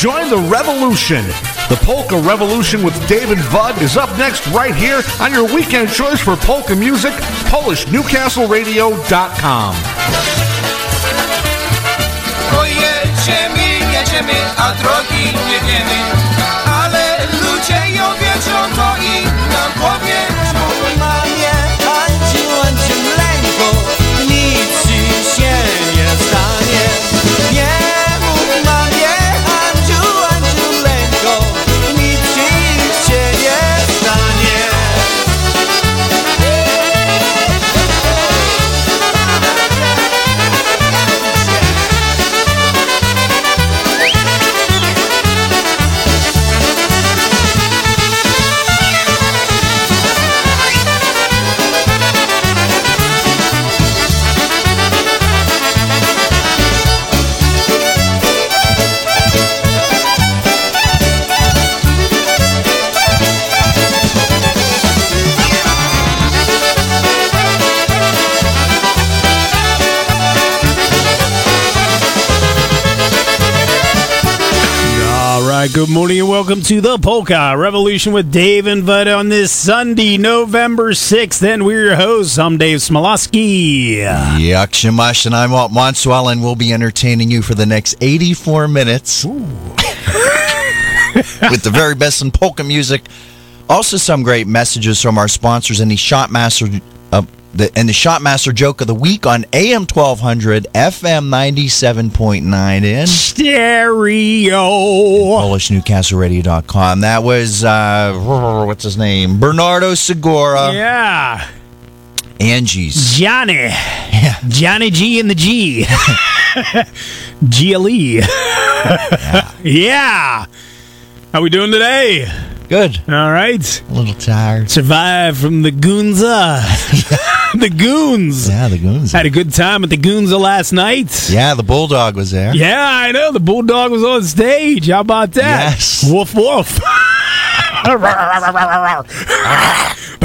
Join the revolution. The Polka Revolution with David Bud is up next right here on your weekend choice for polka music, PolishNewcastleRadio.com. Ale ludzie ją wiedzą, to i nam powiedzą. Good morning and welcome to the Polka Revolution with Dave and Bud on this Sunday, November 6th. And we're your hosts. I'm Dave Smialowski. Yakshamash and I'm Walt Monstwil, and we'll be entertaining you for the next 84 minutes with the very best in polka music. Also, some great messages from our sponsors and the Shotmaster. Uh, the, and the Shotmaster joke of the week on AM 1200, FM 97.9 in Stereo. PolishNewcastleRadio.com. That was, uh, what's his name? Bernardo Segura. Yeah. Angie's. Johnny. Johnny G and the G. GLE. yeah. How we doing today? Good. All right. A little tired. Survived from the Goonza. the Goons. Yeah, the goons. Had a good time at the Goonza last night. Yeah, the bulldog was there. Yeah, I know. The bulldog was on stage. How about that? Yes. Woof woof. but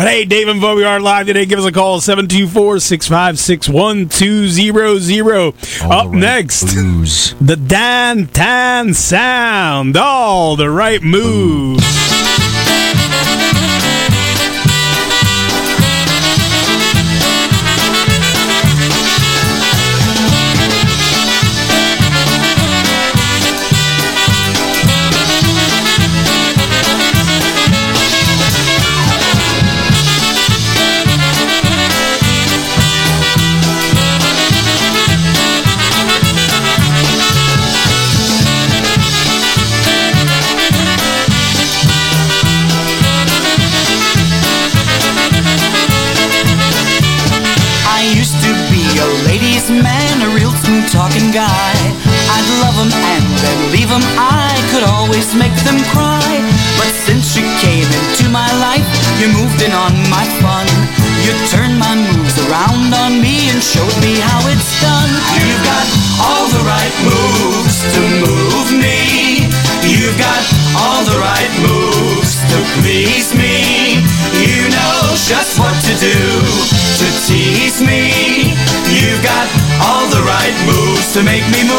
hey, Dave and Bo, we are live today. Give us a call 724 656 1200. Up right next, Blues. the Dan Tan Sound. All the right moves. I to make me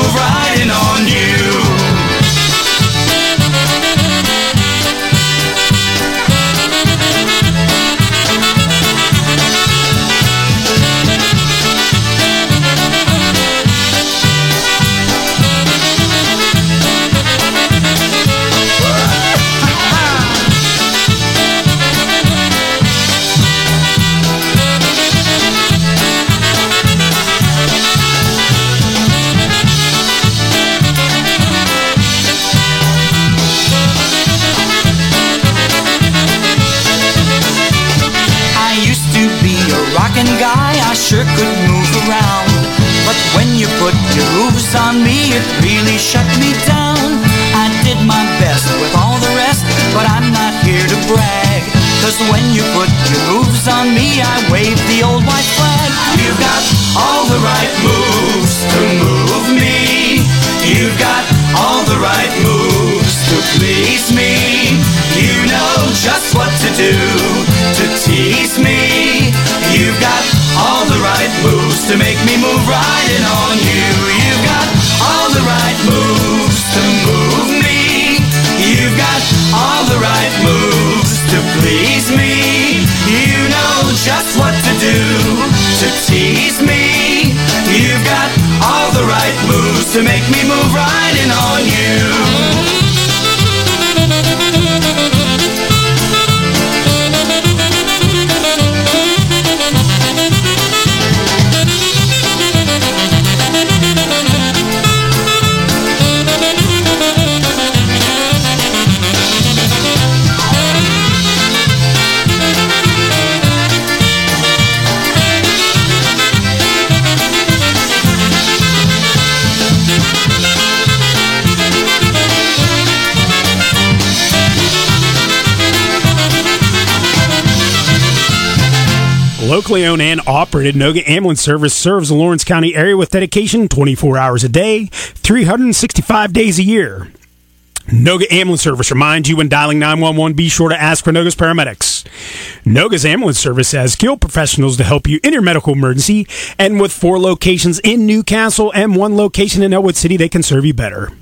Locally owned and operated, Noga Ambulance Service serves the Lawrence County area with dedication 24 hours a day, 365 days a year. Noga Ambulance Service reminds you when dialing 911, be sure to ask for Noga's paramedics. Noga's Ambulance Service has skilled professionals to help you in your medical emergency, and with four locations in Newcastle and one location in Ellwood City, they can serve you better.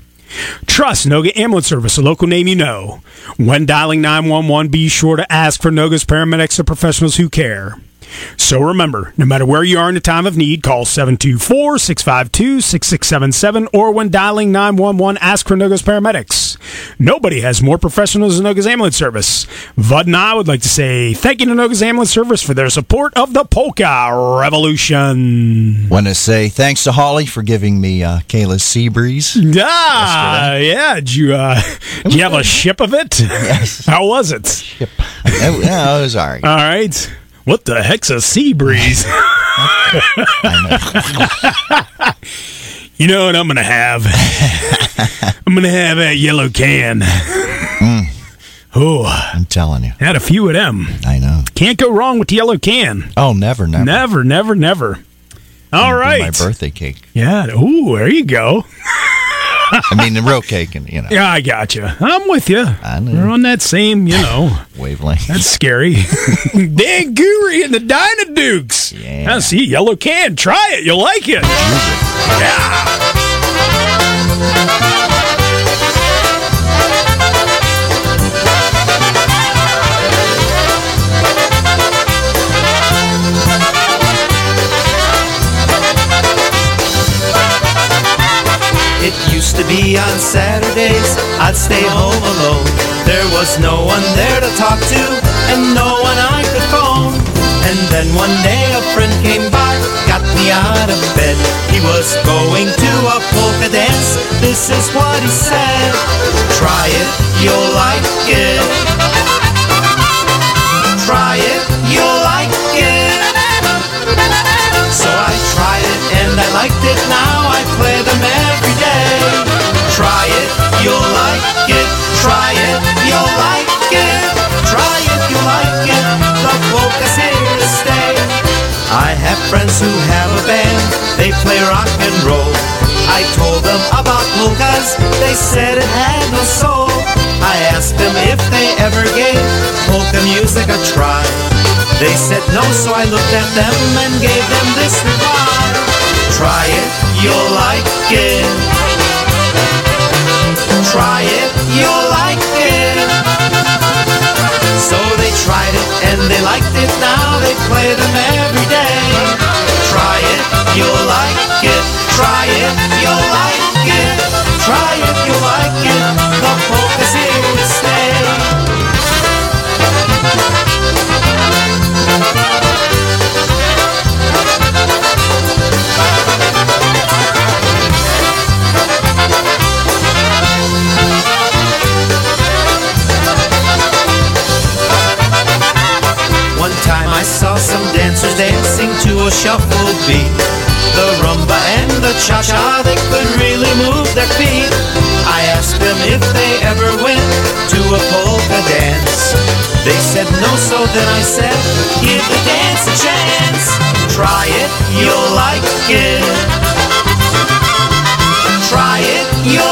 Trust Noga Ambulance Service, a local name you know. When dialing 911, be sure to ask for Noga's paramedics or professionals who care. So remember, no matter where you are in a time of need, call 724 652 6677 or when dialing 911, ask for Noga's paramedics. Nobody has more professionals than Noga's Ambulance Service. Bud and I would like to say thank you to Noga's Ambulance Service for their support of the Polka Revolution. Want to say thanks to Holly for giving me uh, Kayla's Seabreeze. Ah, yeah. Did you, uh, did you have a ship of it? Yes. How was it? oh, yeah, it was all right. All right. What the heck's a sea breeze? you know what I'm gonna have? I'm gonna have that yellow can. Mm. Oh, I'm telling you. had a few of them. I know. Can't go wrong with the yellow can. Oh, never, never. Never, never, never. All right. My birthday cake. Yeah. Ooh, there you go. I mean, the real cake, and you know, Yeah, I got you. I'm with you. I know. We're on that same, you know. wavelength. That's scary. Dan Goory and the Dyna Dukes. Yeah. I see yellow can. Try it. You'll like it. Yeah. On Saturdays I'd stay home alone. There was no one there to talk to and no one I could phone. And then one day a friend came by, got me out of bed. He was going to a polka dance. This is what he said. Try it, you'll like it. Try it, you'll like it. So I tried it and I liked it. Now Try it, you'll like it. Try it, you'll like it. Try it, you'll like it. The polka's here to stay. I have friends who have a band. They play rock and roll. I told them about polkas. They said it had no soul. I asked them if they ever gave polka music a try. They said no, so I looked at them and gave them this reply. Try it, you'll like it. Try it, you'll like it. So they tried it and they liked it. Now they play them every day. Try it, you'll like it. Try it, you'll like it. Try it, dancing to a shuffle beat. The rumba and the cha-cha, they could really move their feet. I asked them if they ever went to a polka dance. They said no, so then I said, give the dance a chance. Try it, you'll like it. Try it, you'll.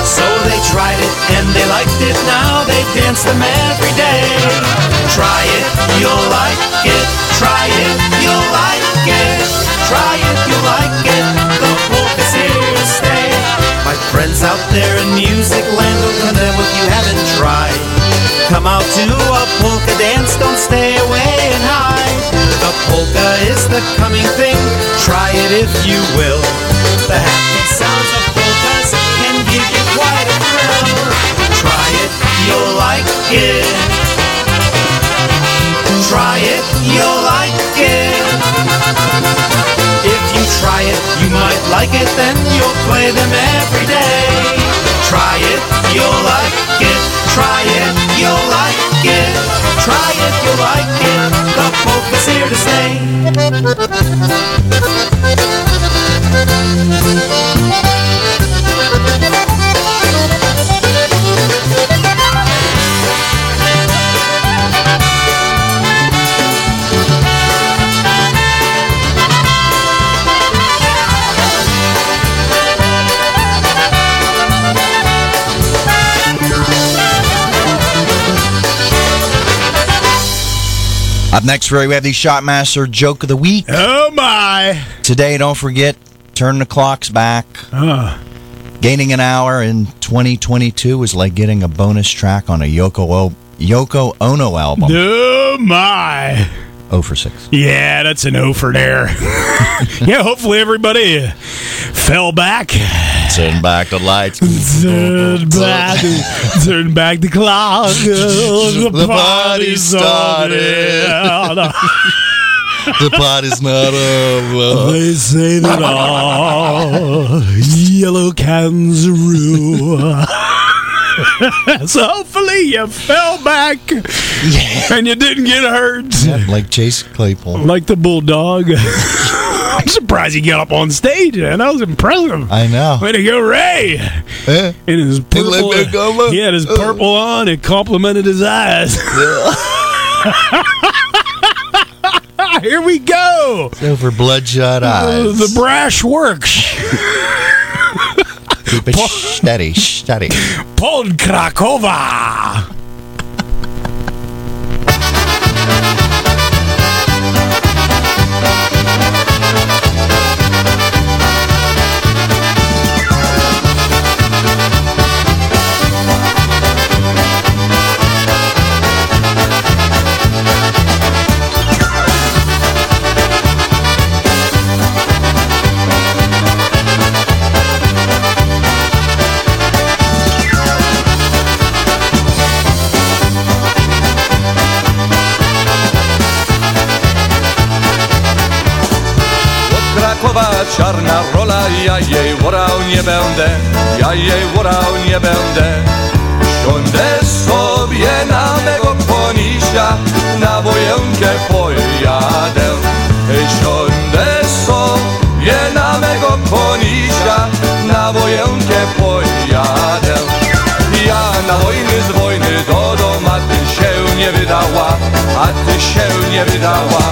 So they tried it and they liked it. Now they dance them every day. Try it, you'll like it. Try it, you'll like it. Try it, you'll like it. The polka's here to stay. My friends out there in music land will condemn if you haven't tried. Come out to a polka dance, don't stay away and hide. The polka is the coming thing. Try it if you will. The happy Try it, you'll like it. If you try it, you might like it, then you'll play them every day. Try it, you'll like it. Try it, you'll like it. Try it, you'll like it. The polka's here to stay. Up next, Ray, we have the Shotmaster Joke of the Week. Oh my! Today, don't forget, turn the clocks back. Uh. Gaining an hour in 2022 is like getting a bonus track on a Yoko, o- Yoko Ono album. Oh my! Oh for 6. Yeah, that's an O for there. yeah, hopefully everybody fell back. Turn back the lights. Turn back, turn back the clock. The, The party started. the party's not over. They say that all yellow cans rule. so hopefully you fell back and you didn't get hurt like Chase Claypool. like the bulldog. I'm surprised he got up on stage, man. That was impressive. I know. Way to go, Ray! In his purple, let me go, man. he had his purple on. It complimented his eyes. Here we go. Over bloodshot Uh, eyes. the brash works. Być po... cztery, cztery. Pon Krakowa! Czarna rola, ja jej worał nie będę, ja jej worał nie będę. Siądę sobie na mego konisia, na wojenkę pojadę. Siądę sobie na mego konisia, na wojenkę pojadę. Ja na wojny z wojny do domu, a ty się nie wydała, a ty się nie wydała.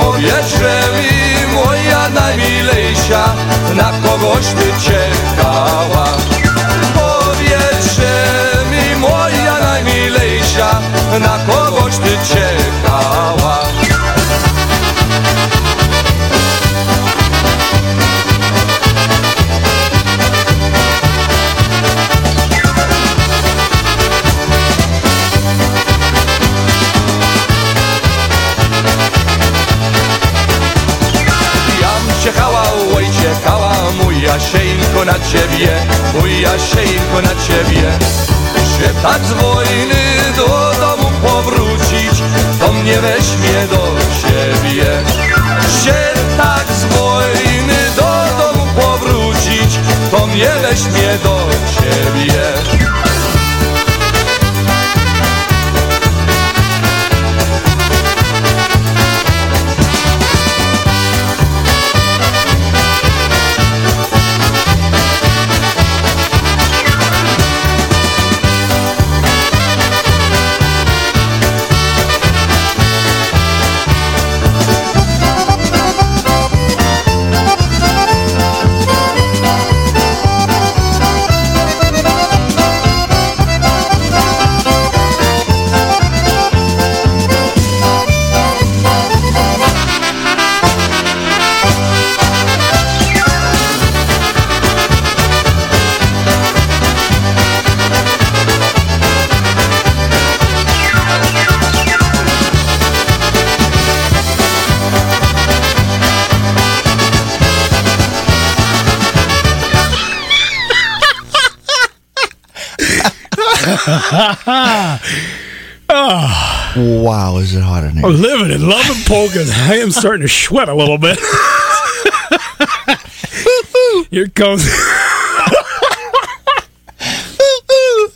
Powiedzże mi, moja najmilejsza, na kogoś ty czekała. Powiedzże mi, moja najmilejsza, na Na ciebie, mój Jasieńko na ciebie. Się tak z wojny do domu powrócić, to mnie weźmie do siebie. Się tak z wojny do domu powrócić, to mnie weźmie do siebie. Wow, is it hot in here? I'm living and loving polkas. I am starting to sweat a little bit. Here comes.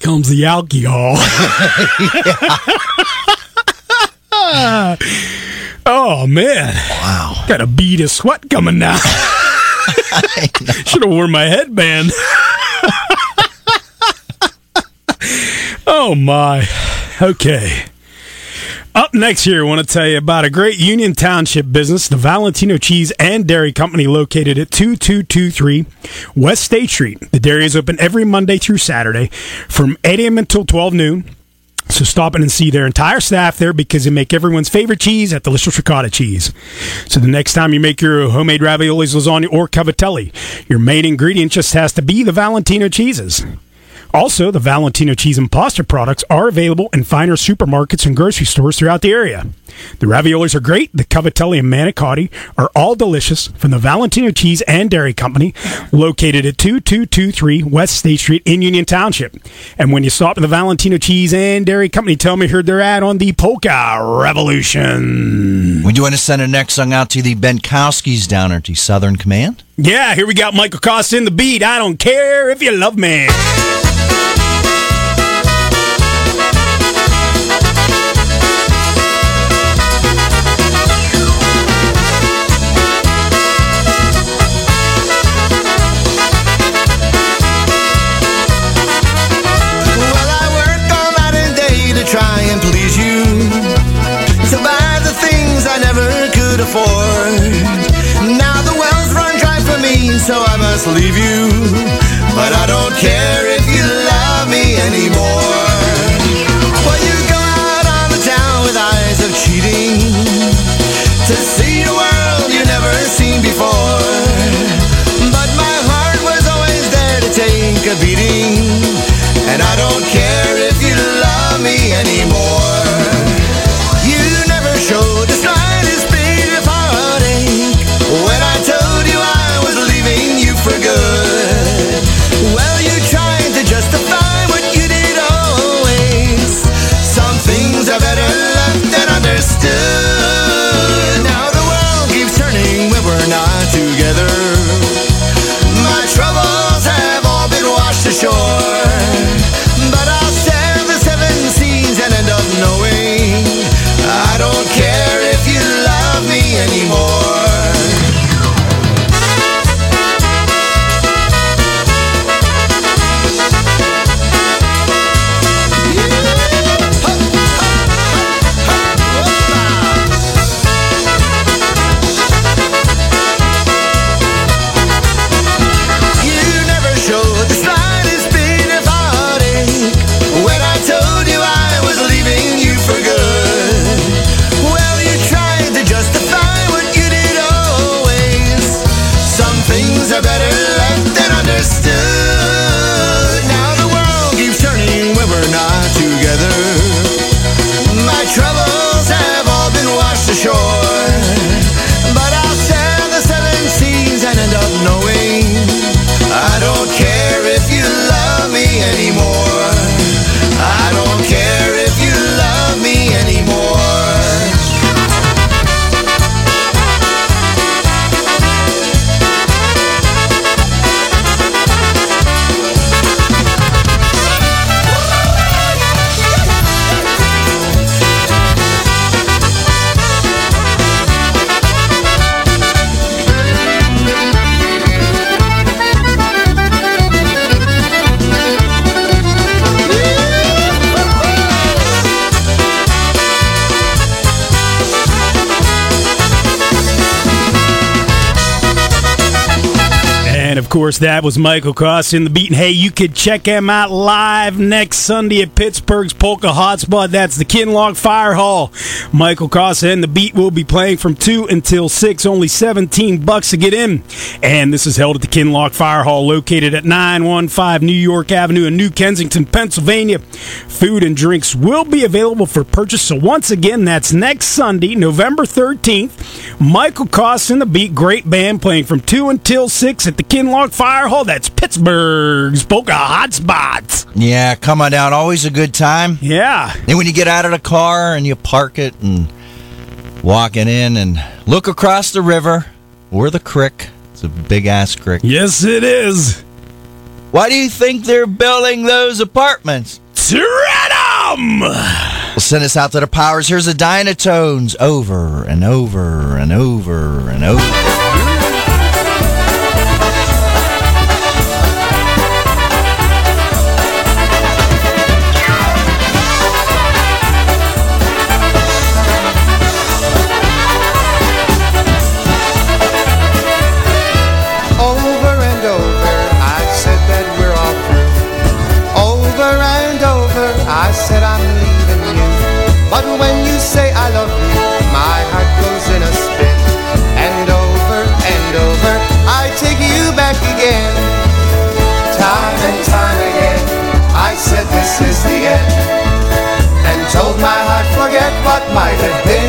comes the alcohol. oh man. Wow. Got a bead of sweat coming now. Should have worn my headband. Oh my. Okay. Up next here, I want to tell you about a great Union Township business, the Valentino Cheese and Dairy Company, located at 2223 West State Street. The dairy is open every Monday through Saturday from 8 a.m. until 12 noon. So stop in and see their entire staff there because they make everyone's favorite cheese at Delicious Ricotta Cheese. So the next time you make your homemade raviolis, lasagna, or cavatelli, your main ingredient just has to be the Valentino cheeses. Also, the Valentino cheese and pasta products are available in finer supermarkets and grocery stores throughout the area. The raviolis are great. The cavatelli and manicotti are all delicious from the Valentino Cheese and Dairy Company, located at 2223 West State Street in Union Township. And when you stop at the Valentino Cheese and Dairy Company, tell me you heard their ad on the Polka Revolution. We do want to send a next song out to the Benkowskis down at the Southern Command. Yeah, here we got Michael Costa in the beat. I don't care if you love me. Afford. Now the wells run dry for me, so I must leave you. But I don't care if you love me anymore. Well, you go out on the town with eyes of cheating. To see a world you never seen before. But my heart was always there to take a beating. And I don't care course, that was Michael Costa in the beat. Hey, you could check him out live next Sunday at Pittsburgh's Polka Hotspot. That's the Kinloch Fire Hall. Michael Costa and the beat will be playing from 2 until 6, only 17 bucks to get in. And this is held at the Kinloch Fire Hall, located at 915 New York Avenue in New Kensington, Pennsylvania. Food and drinks will be available for purchase. So once again, that's next Sunday, November 13th. Michael Costa and the beat, great band playing from 2 until 6 at the Kinloch Fire Hall. That's Pittsburgh's Polka Hotspot. Yeah, come on down. Always a good time. Yeah. And when you get out of the car and you park it and walking in and look across the river or the creek, it's a big ass creek. Yes, it is. Why do you think they're building those apartments? Well, send us out to the powers. Here's the Dynatones over and over and over and over. Is the end. And told my heart, forget what might have been.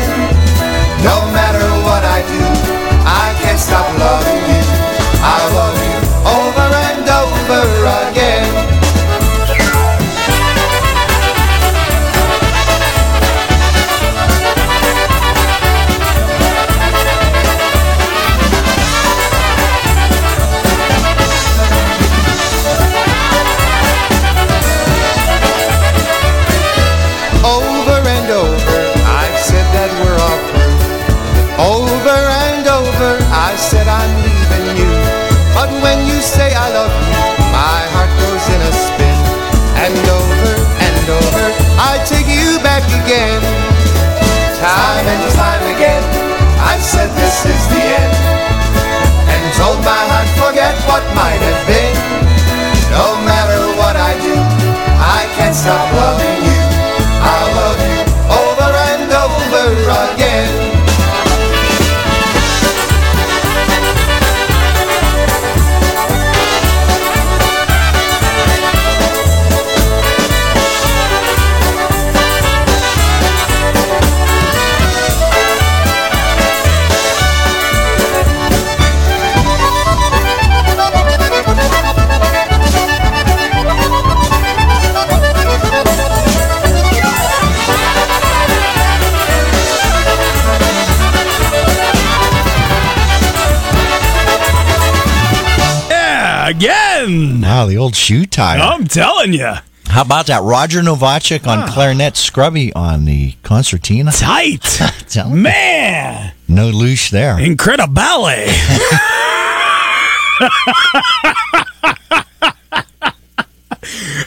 Old shoe tire. I'm telling you. How about that? Roger Novacek on ah. clarinet, Scrubby on the concertina. Tight. Tell me. Man. No loosh there. Incredible.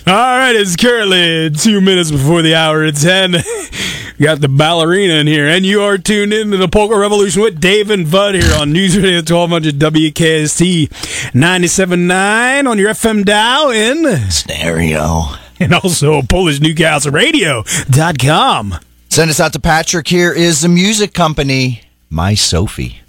All right, it's currently two minutes before the hour of 10. Got the ballerina in here, and you are tuned in to the Polka Revolution with Dave and Bud here on News Radio 1200 WKST 97.9 on your FM dial in, Stereo. and also PolishNewcastleRadio.com. Send us out to Patrick. Here is the music company, My Sophie.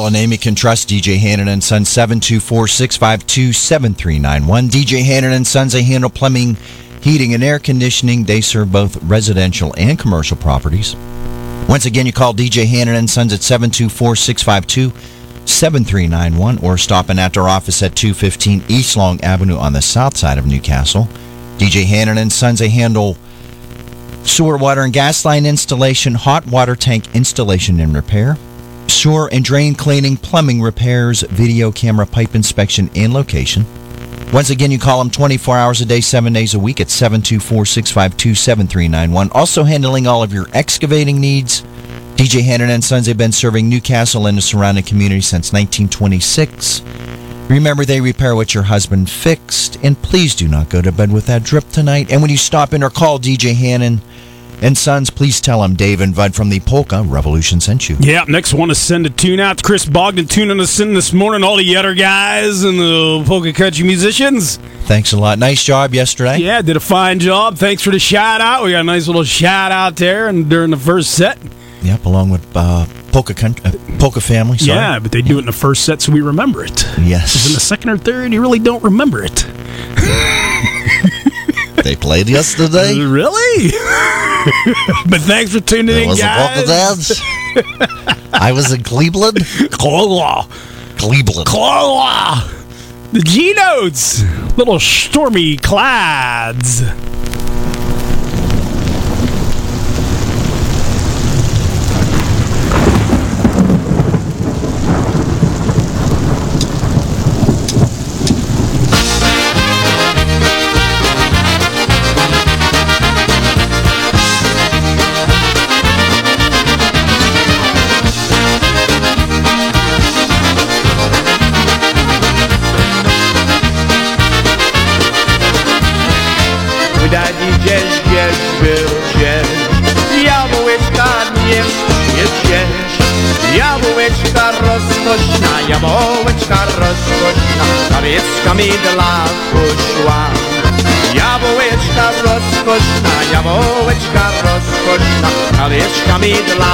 Call a name you can trust. DJ Hannon and Sons 724-652-7391. DJ Hannon and Sons they handle plumbing, heating, and air conditioning. They serve both residential and commercial properties. Once again, you call DJ Hannon and Sons at 724-652-7391 or stop in at our office at 215 East Long Avenue on the south side of Newcastle. DJ Hannon and Sons they handle sewer, water, and gas line installation, hot water tank installation and repair, sewer and drain cleaning, plumbing repairs, video camera pipe inspection and location. Once again, you call them 24 hours a day, 7 days a week at 724 652 7391. Also handling all of your excavating needs. DJ Hannon and Sons have been serving Newcastle and the surrounding community since 1926. Remember, they repair what your husband fixed, and please do not go to bed with that drip tonight. And when you stop in or call DJ Hannon and Sons, please tell them Dave and Bud from the Polka Revolution sent you. Yeah, next one to send a tune out to Chris Bogdan tuning us in this morning. All the other guys and the polka country musicians. Thanks a lot. Nice job yesterday. Yeah, did a fine job. Thanks for the shout out. We got a nice little shout out there and during the first set. Yep, along with uh, Polka country, uh, Polka family. Sorry. Yeah, but they do it in the first set so we remember it. Yes. In the second or third, you really don't remember it. they played yesterday. Really? but thanks for tuning in, guys. I was in Cleveland. Claw. Cleveland. Claw. The G notes. Little stormy clouds. Kawiecka the dla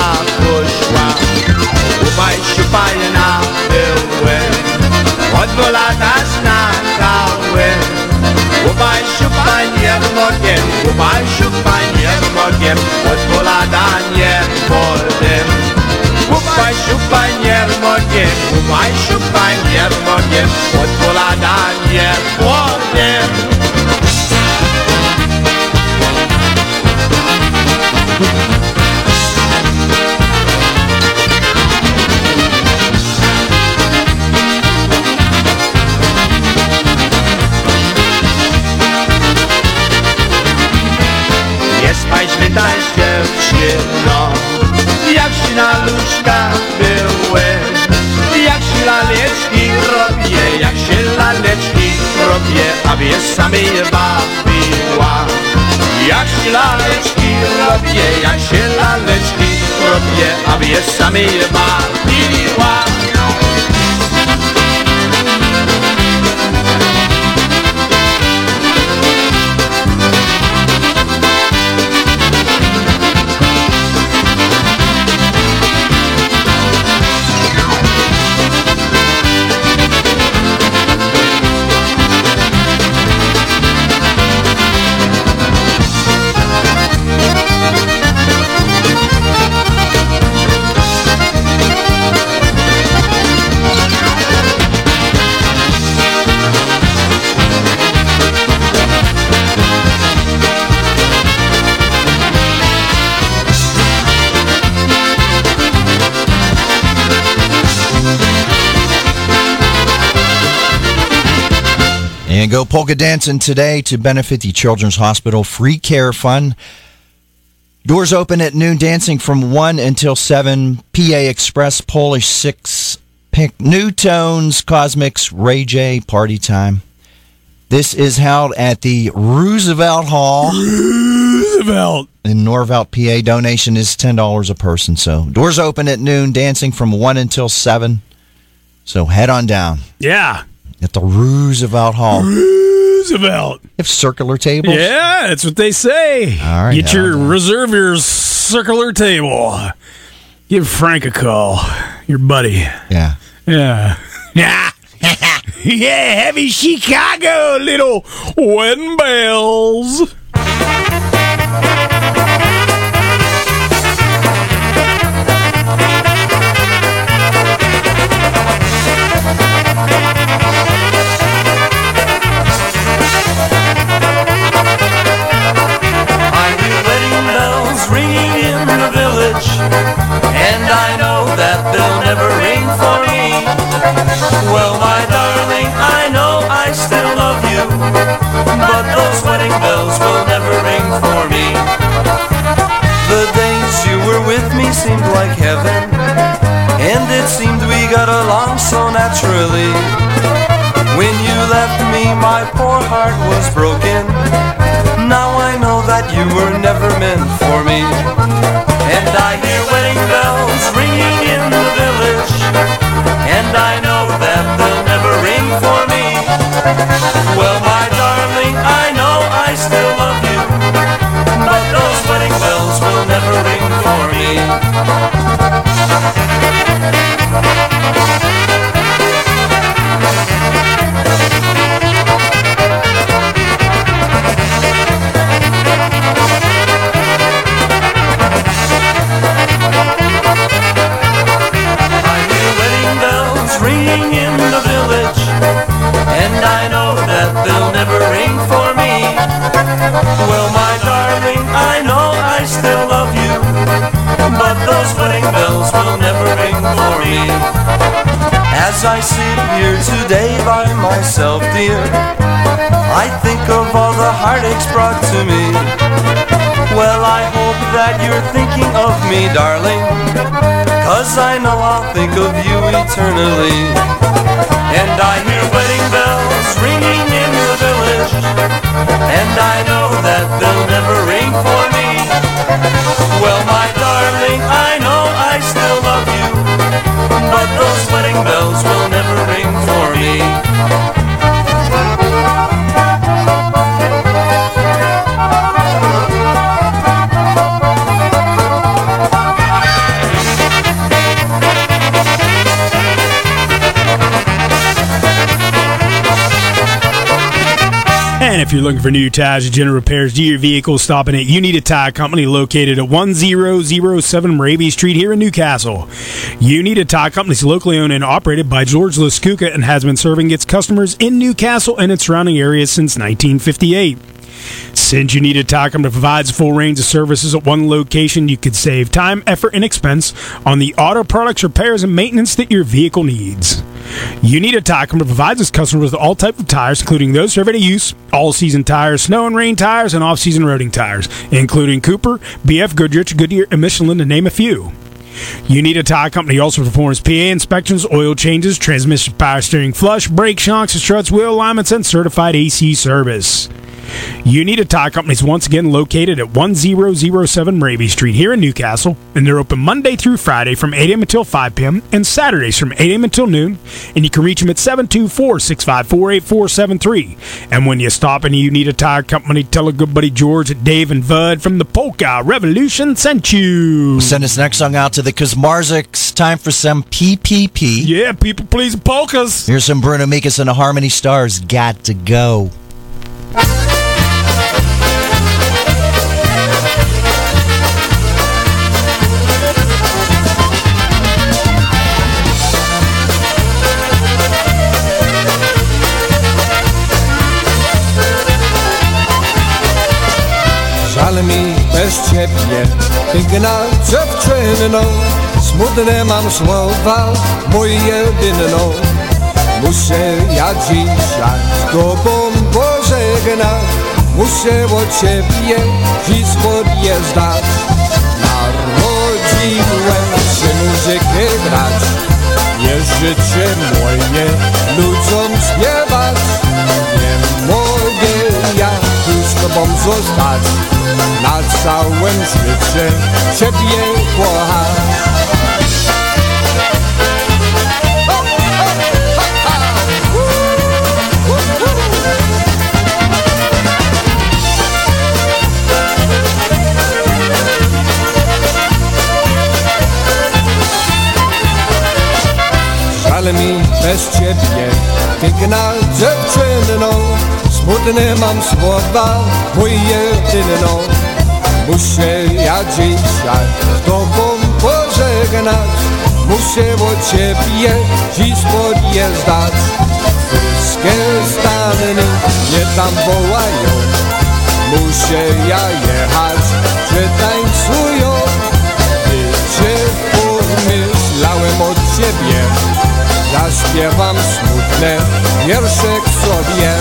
Go polka dancing today to benefit the Children's Hospital Free Care Fund. Doors open at noon, dancing from 1 until 7. PA Express, Polish 6, Pink, New Tones, Cosmics, Ray J, Party Time. This is held at the Roosevelt Hall Roosevelt. in Norvelt, PA. Donation is $10 a person. So doors open at noon, dancing from 1 until 7. So head on down Yeah. At the Roosevelt Hall. Roosevelt. If circular tables. Yeah, that's what they say. All right, Get your reserve your circular table. Give Frank a call. your buddy. Yeah. Yeah. Yeah. yeah, heavy Chicago, little wedding bells. Bells ringing in the village, and I know that they'll never ring for me. Well, my darling, I know I still love you, but those wedding bells will never ring for me. The days you were with me seemed like heaven, and it seemed we got along so naturally. When you left me, my poor heart was broken. Now I know you were never meant for me. And I hear wedding bells ringing in the village. And I know that they'll never ring for me. Well, my darling, I know I still love you. But those wedding bells will never ring for me. Those wedding bells will never ring for me. As I sit here today by myself, dear, I think of all the heartaches brought to me. Well, I hope that you're thinking of me, darling. Cause I know I'll think of you eternally. And I hear wedding bells ringing in the village. And I know that they'll never ring for me. Well, my darling, I know I still love you. But those wedding bells will never ring for me. And if you're looking for new tires or general repairs to your vehicle, stopping at You Need a Tire Company located at 1007 Raby Street here in New Castle. You Need a Tire Company is locally owned and operated by George Laskuka and has been serving its customers in New Castle and its surrounding areas since 1958. Since you need a tire company that provides a full range of services at one location, you could save time, effort, and expense on the auto products, repairs, and maintenance that your vehicle needs. You need a tire company that provides its customers with all types of tires, including those for everyday use, all-season tires, snow and rain tires, and off-season roading tires, including Cooper, BF Goodrich, Goodyear, and Michelin, to name a few. You need a tire company also performs PA inspections, oil changes, transmission power steering flush, brake shocks, struts, wheel alignments, and certified AC service. You need a tire company is once again located at 1007 Raby Street here in New Castle, and they're open Monday through Friday from 8 a.m. until 5 p.m. and Saturdays from 8 a.m. until noon. And you can reach them at 724 654 8473. And when you stop and you need a tire company, tell a good buddy George that Dave and Bud from the Polka Revolution sent you. Send this next song out to the Kazmarziks. Time for some PPP. Yeah, people please polkas. Here's some Bruno Mikas and the Harmony Stars. Got to go. Żal mi bez ciebie, piękna dziewczyno Smutne mam słowa, mój jedyno. Muszę ja dzisiaj z tobą pożegnać. Muszę od ciebie dziś podjeżdżać. Narodziłem się muzykę grać Jest życie moje ludziom śpiewać tobą zostać Na całym świecie. Ciebie kochać ale mi bez ciebie Piękna dziewczyno Smutny mam słowa Mój jedyno Muszę ja dzisiaj z tobą pożegnać. Muszę od ciebie dziś podjeżdżać. Wszystkie stany mnie tam wołają. Muszę ja jechać, że tańcują. Wiecie, pomyślałem od ciebie. Zaśpiewam smutne wierszek sobie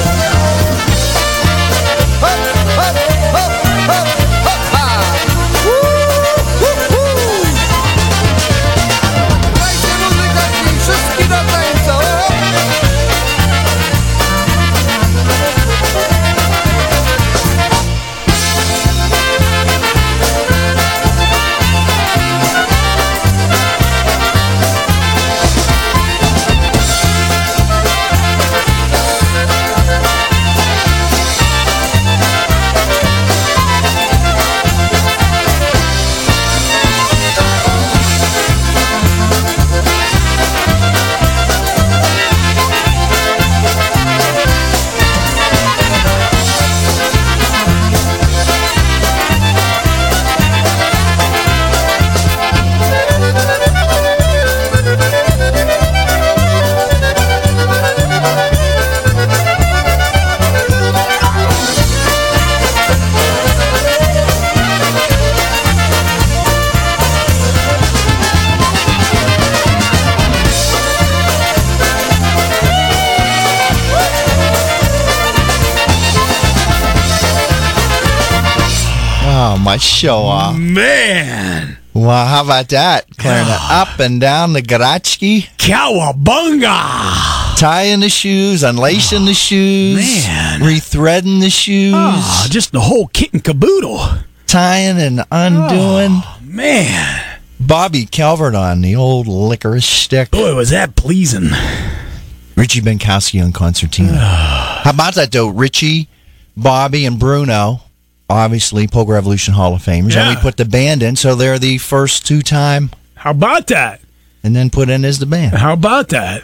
show off. Man, Wow, how about that? Clearing ah. it up and down the Garachki, cowabunga! tying the shoes, unlacing the shoes, Man. rethreading the shoes, Ah, just the whole kit and caboodle. tying and undoing. Ah, man, Bobby Calvert on the old licorice stick. boy, was that pleasing. Richie Benkowski on concertina. Ah. How about that though? Richie, Bobby, and Bruno, obviously Polka Revolution Hall of Famers, and we put the band in, so they're the first two time, How about that? and then put in as the band. How about that?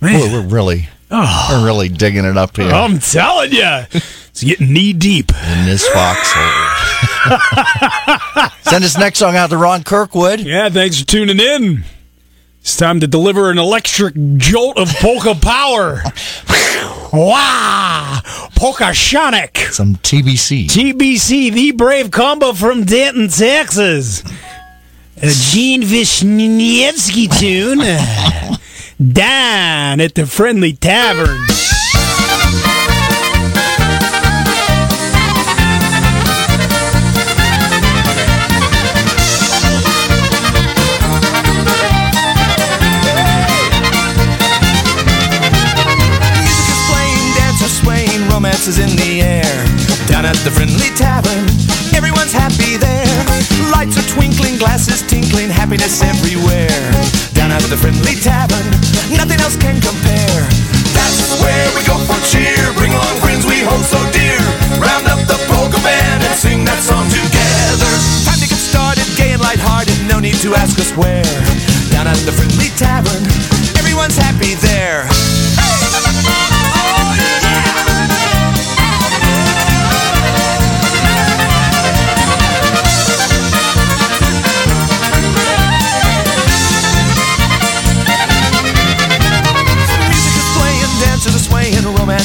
Boy, Man, we're really, oh, we're really digging it up here I'm telling you, it's getting knee deep. in this foxhole. Send this next song out to Ron Kirkwood. Yeah, thanks for tuning in. It's time to deliver an electric jolt of polka power. wow! Polkasonic. Some TBC. TBC, the brave combo from Denton, Texas. A Gene Wisniewski tune. Down at the Friendly Tavern. Romance is in the air. Down at the friendly tavern, everyone's happy there. Lights are twinkling, glasses tinkling, happiness everywhere. Down at the friendly tavern, nothing else can compare. That's where we go for cheer. Bring along friends we hold so dear. Round up the polka band and sing that song together. Time to get started, gay and lighthearted. No need to ask us where. Down at the friendly tavern, everyone's happy there.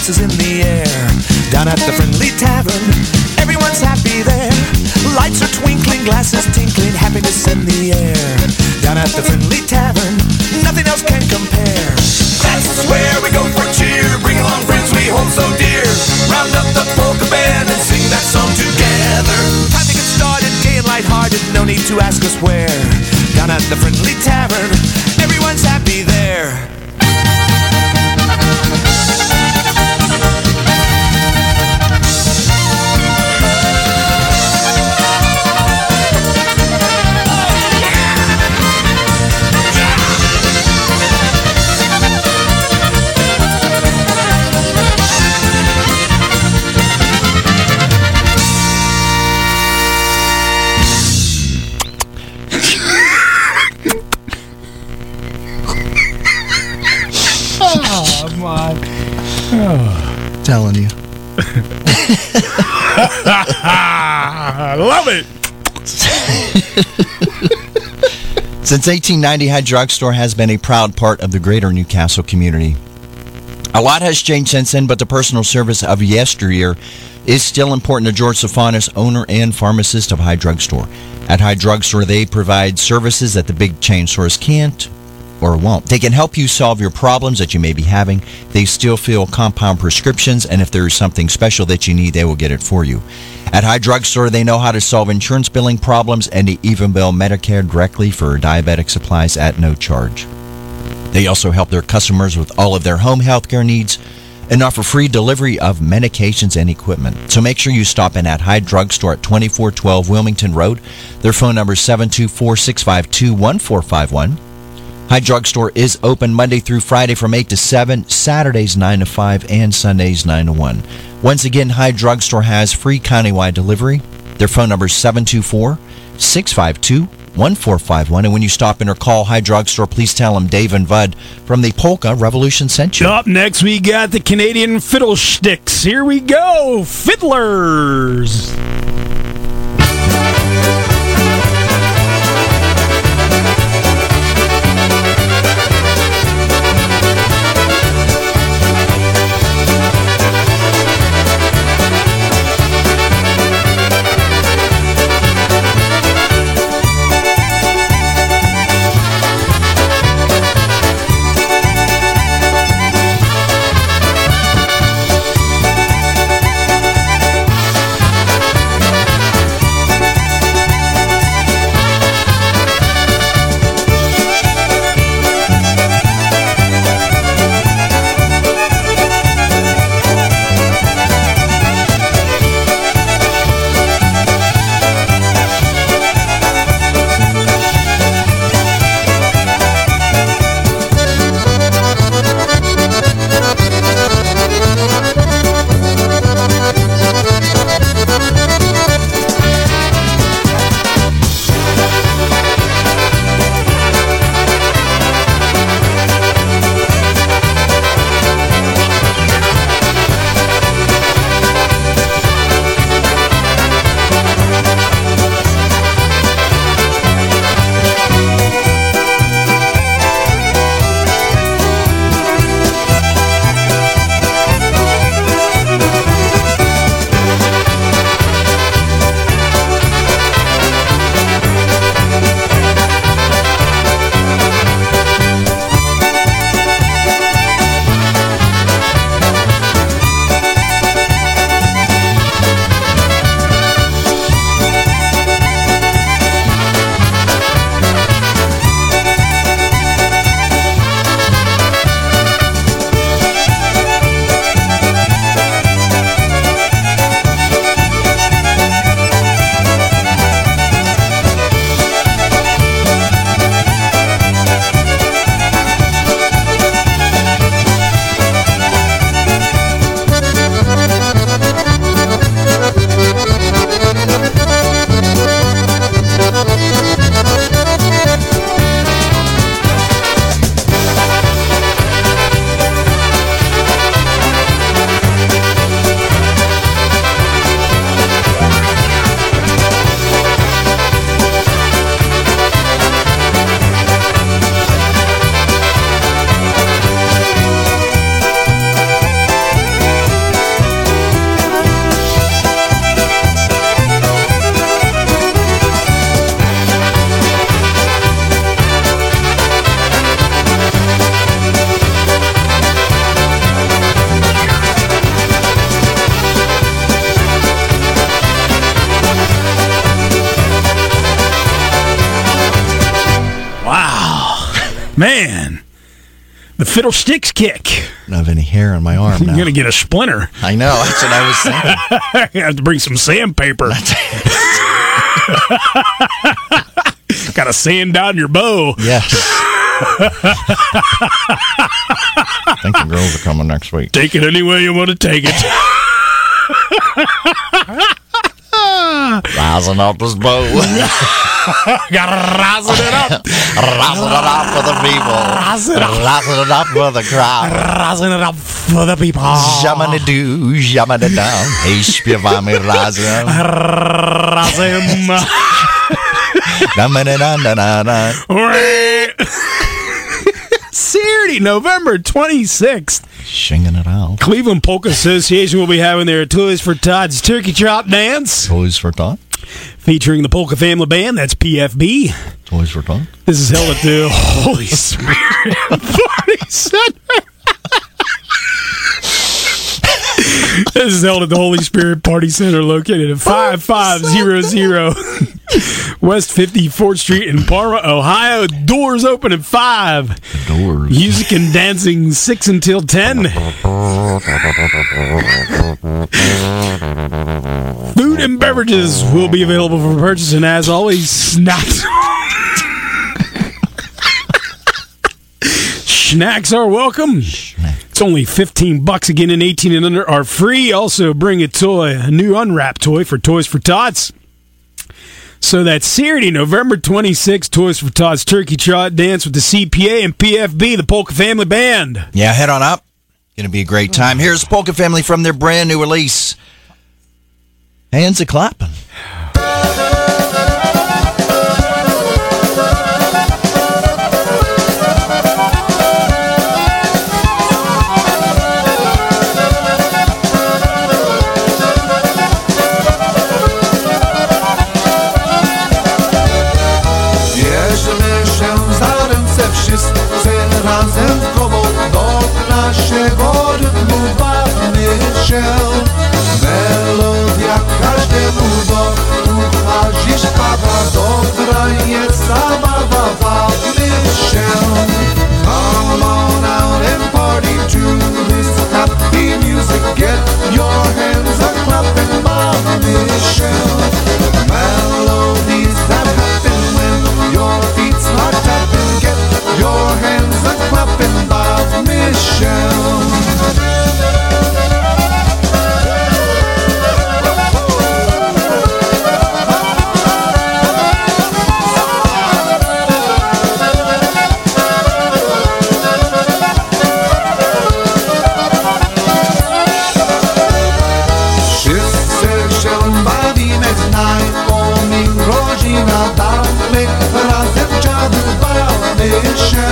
Is in the air. Down at the friendly tavern, everyone's happy there. Lights are twinkling, glasses tinkling, happiness in the air. Down at the friendly tavern, nothing else can compare. That's where we go for cheer. Bring along friends we hold so dear. Round up the polka band and sing that song together. Time to get started, gay and lighthearted. No need to ask us where. Down at the friendly tavern, everyone's happy there. Telling you. I love it. Since 1890, High Drugstore has been a proud part of the greater New Castle community. A lot has changed since then, but the personal service of yesteryear is still important to George Stefanis, owner and pharmacist of High Drugstore. At High Drugstore, they provide services that the big chain stores can't or won't. They can help you solve your problems that you may be having. They still fill compound prescriptions, and if there is something special that you need, they will get it for you. At High Drugstore, they know how to solve insurance billing problems, and they even bill Medicare directly for diabetic supplies at no charge. They also help their customers with all of their home health care needs and offer free delivery of medications and equipment. So make sure you stop in at Hyde Drugstore at 2412 Wilmington Road. Their phone number is 724 652 1451. Hyde Drugstore is open Monday through Friday from 8 to 7, Saturdays 9 to 5, and Sundays 9 to 1. Once again, High Drugstore has free countywide delivery. Their phone number is 724 652 1451. And when you stop in or call High Drugstore, please tell them Dave and Bud from the Polka Revolution sent you. Up next, we got the Canadian Fiddlesticks. Here we go, Fiddlers. Fiddlesticks kick. I don't have any hair on my arm You're now. going to get a splinter. I know. That's what I was thinking. you have to bring some sandpaper. Got to sand down your bow. Yes. I think the girls are coming next week. Take it any way you want to take it. Rising up his boat. Gotta rise it up. Rising it up for the people. Rising it up. Rising it up for the crowd. Rising it up for the people. Jamani do, jamani down. Hej, śpiewamy razem. Razem. Saturday, November 26th. Singing it out. Cleveland Polka Association will be having their Toys for Tots Turkey Trot Dance Toys for Tot. Featuring the Polka Family Band. That's PFB. Toys for Tot. This is held at the Holy Spirit Party Center. this is held at the Holy Spirit Party Center located at 5500 West 54th Street in Parma, Ohio. Doors open at 5. Doors. Music and dancing 6 until 10. Food and beverages will be available for purchase, and as always, snacks. Snacks are welcome. Only 15 bucks again, and 18 and under are free. Also, bring a toy, a new unwrapped toy for Toys for Tots. So that's Saturday, November 26th, Toys for Tots Turkey Trot Dance with the CPA and PFB, the Polka Family Band. Yeah, head on up. Gonna be a great time. Here's Polka Family from their brand new release. Hands a clapping. Bawmy się Melodia każdemu do ucha dziś pada Dobra jest zabawa, bawmy się Come on out and party to this happy music Get your hands a clapping, bawmy się Melodies that happen when your feet start tapping Get your hands a clapping, bawmy się się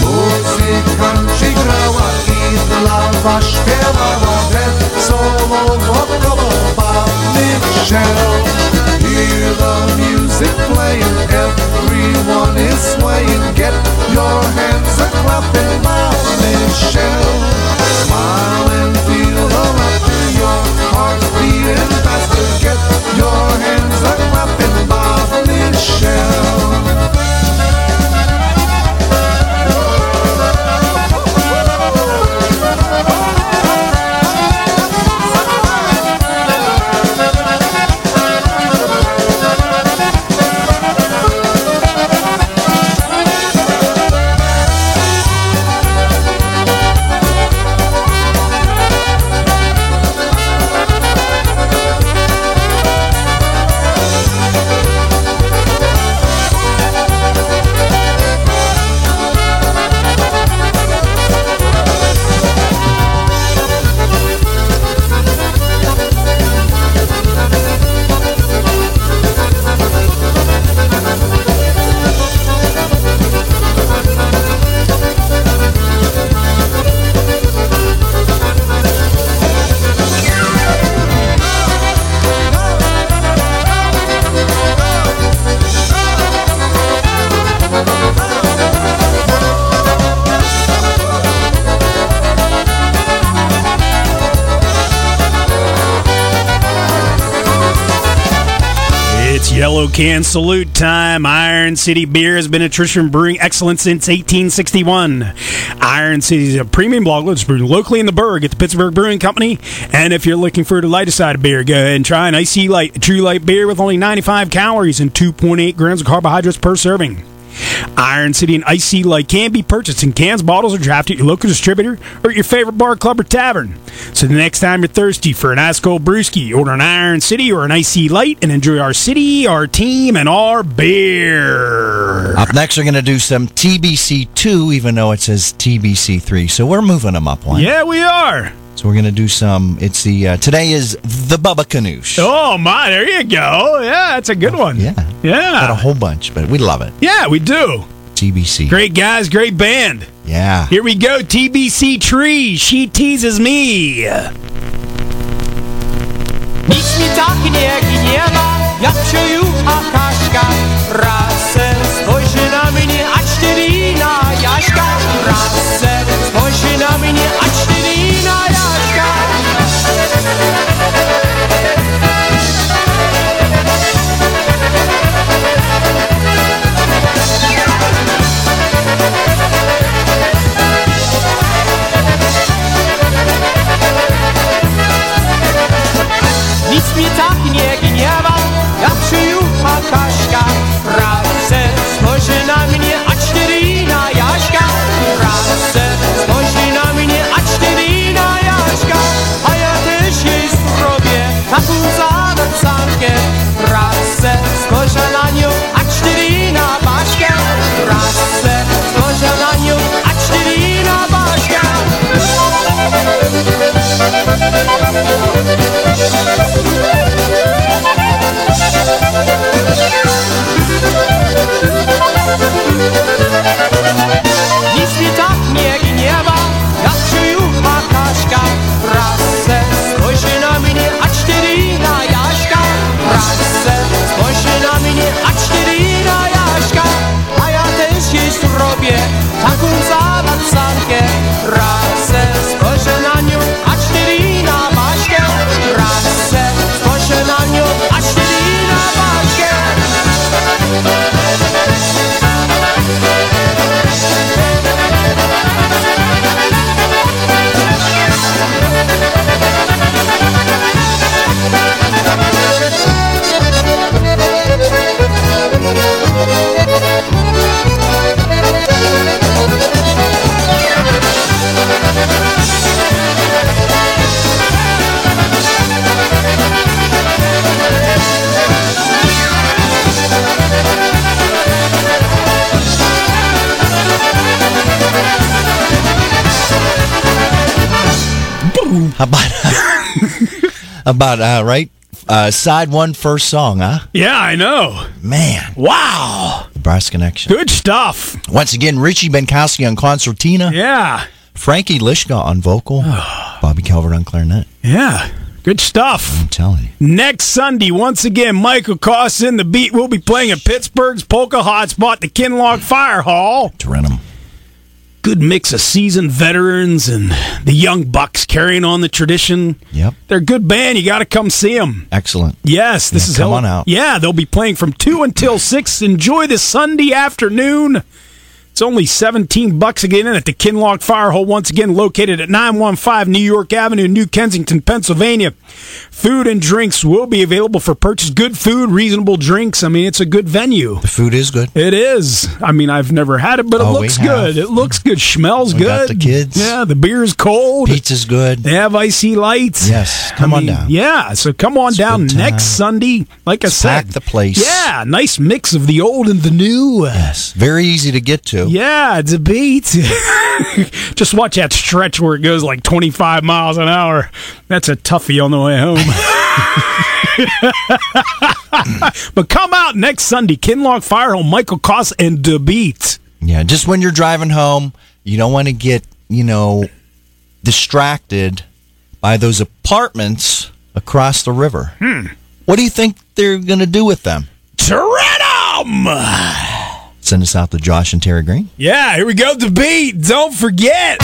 Muzykanci grała i dla was śpiewała wesoło wokoło bawmy się Hear the music playing, everyone is swaying Get your hands a clapping, bawmy się Can Salute time. Iron City Beer has been a tradition brewing excellence since 1861. Iron City is a premium lager that's brewed locally in the Burgh at the Pittsburgh Brewing Company. And if you're looking for the lighter side of beer, go ahead and try an IC Light, true light beer with only 95 calories and 2.8 grams of carbohydrates per serving. Iron City and IC Light can be purchased in cans, bottles, or draft at your local distributor or at your favorite bar, club, or tavern. So the next time you're thirsty for an ice cold brewski, order an Iron City or an IC Light and enjoy our city, our team, and our beer. Up next, we're going to do some TBC2, even though it says TBC3. So we're moving them up one. Yeah, we are. So we're going to do some. It's the uh, today is the Bubba Canoosh. Oh my, there you go. Yeah, that's a good one. Yeah, yeah. got a whole bunch, but we love it. Yeah, we do. TBC. Great guys, great band. Yeah. Here we go, TBC Tree. She teases me. Nic mi tak nie about uh, right? Uh, side one, first song, huh? Yeah, I know. Man, Wow. the brass connection. Good stuff. Once again, Richie Benkowski on concertina, Yeah. Frankie Lishka on vocal, Bobby Calvert on clarinet. Yeah. Good stuff. I'm telling you. Next Sunday, once again, Michael Koss in the beat. We'll be playing at Pittsburgh's Polka Hotspot, the Kinloch Fire Hall. Tarentum. Good mix of seasoned veterans and the young bucks carrying on the tradition. Yep. They're a good band. You got to come see them. Excellent. Yes, this Yeah, is come hell- on out. Yeah, they'll be playing from two until six. Enjoy this Sunday afternoon. It's only 17 bucks to get in at the Kinloch Fire Hole, once again located at 915 New York Avenue, New Kensington, Pennsylvania. Food and drinks will be available for purchase. Good food, reasonable drinks. I mean, it's a good venue. The food is good. It is. I mean, I've never had it, but it Oh, we looks good. It looks good. Smells We good. got the kids. Yeah, the beer's cold. Pizza's good. They have IC Lights. Yes, come I on mean, down. Yeah, so come on It's down next. Sunday. Like I Pack said, the place. Yeah, nice mix of the old and the new. Yes. Very easy to get to. Yeah, it's a beat. Just watch that stretch where it goes like 25 miles an hour. That's a toughie on the way home. but come out next Sunday, Kinloch Fire Home, Michael Koss and the Beat. Yeah, just when you're driving home, you don't want to get, you know, distracted by those apartments across the river. Hmm. What do you think they're going to do with them? Tarentum! Send us out to Josh and Terry Green. Yeah, here we go. The beat. Don't forget.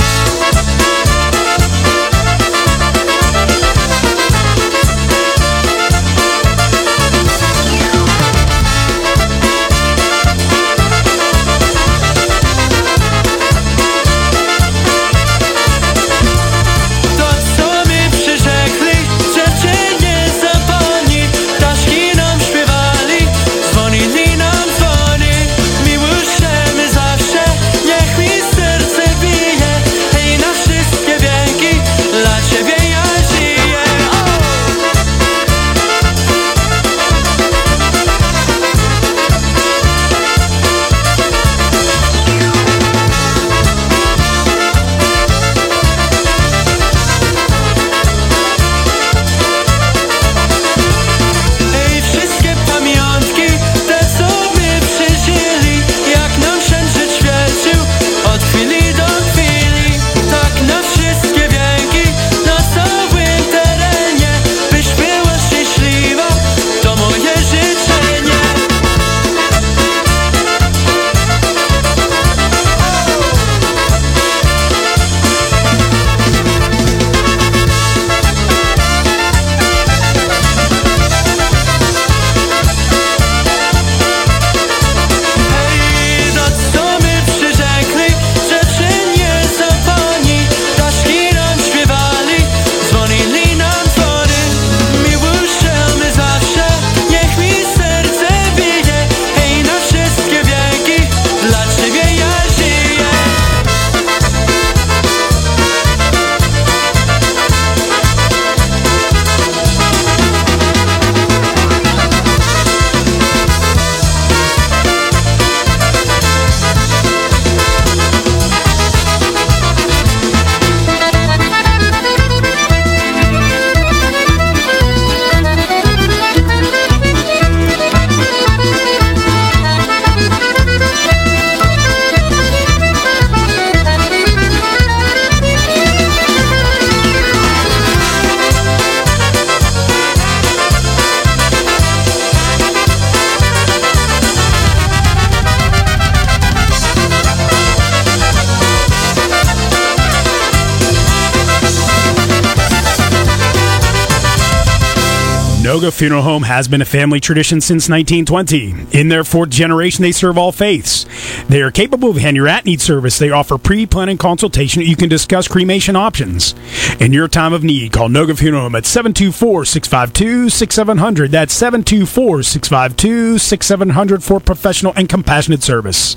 Noga Funeral Home has been a family tradition since 1920. In their fourth generation, they serve all faiths. They are capable of hand your at need service. They offer pre planning consultation. You can discuss cremation options. In your time of need, call Noga Funeral Home at 724 652 6700. That's 724 652 6700 for professional and compassionate service.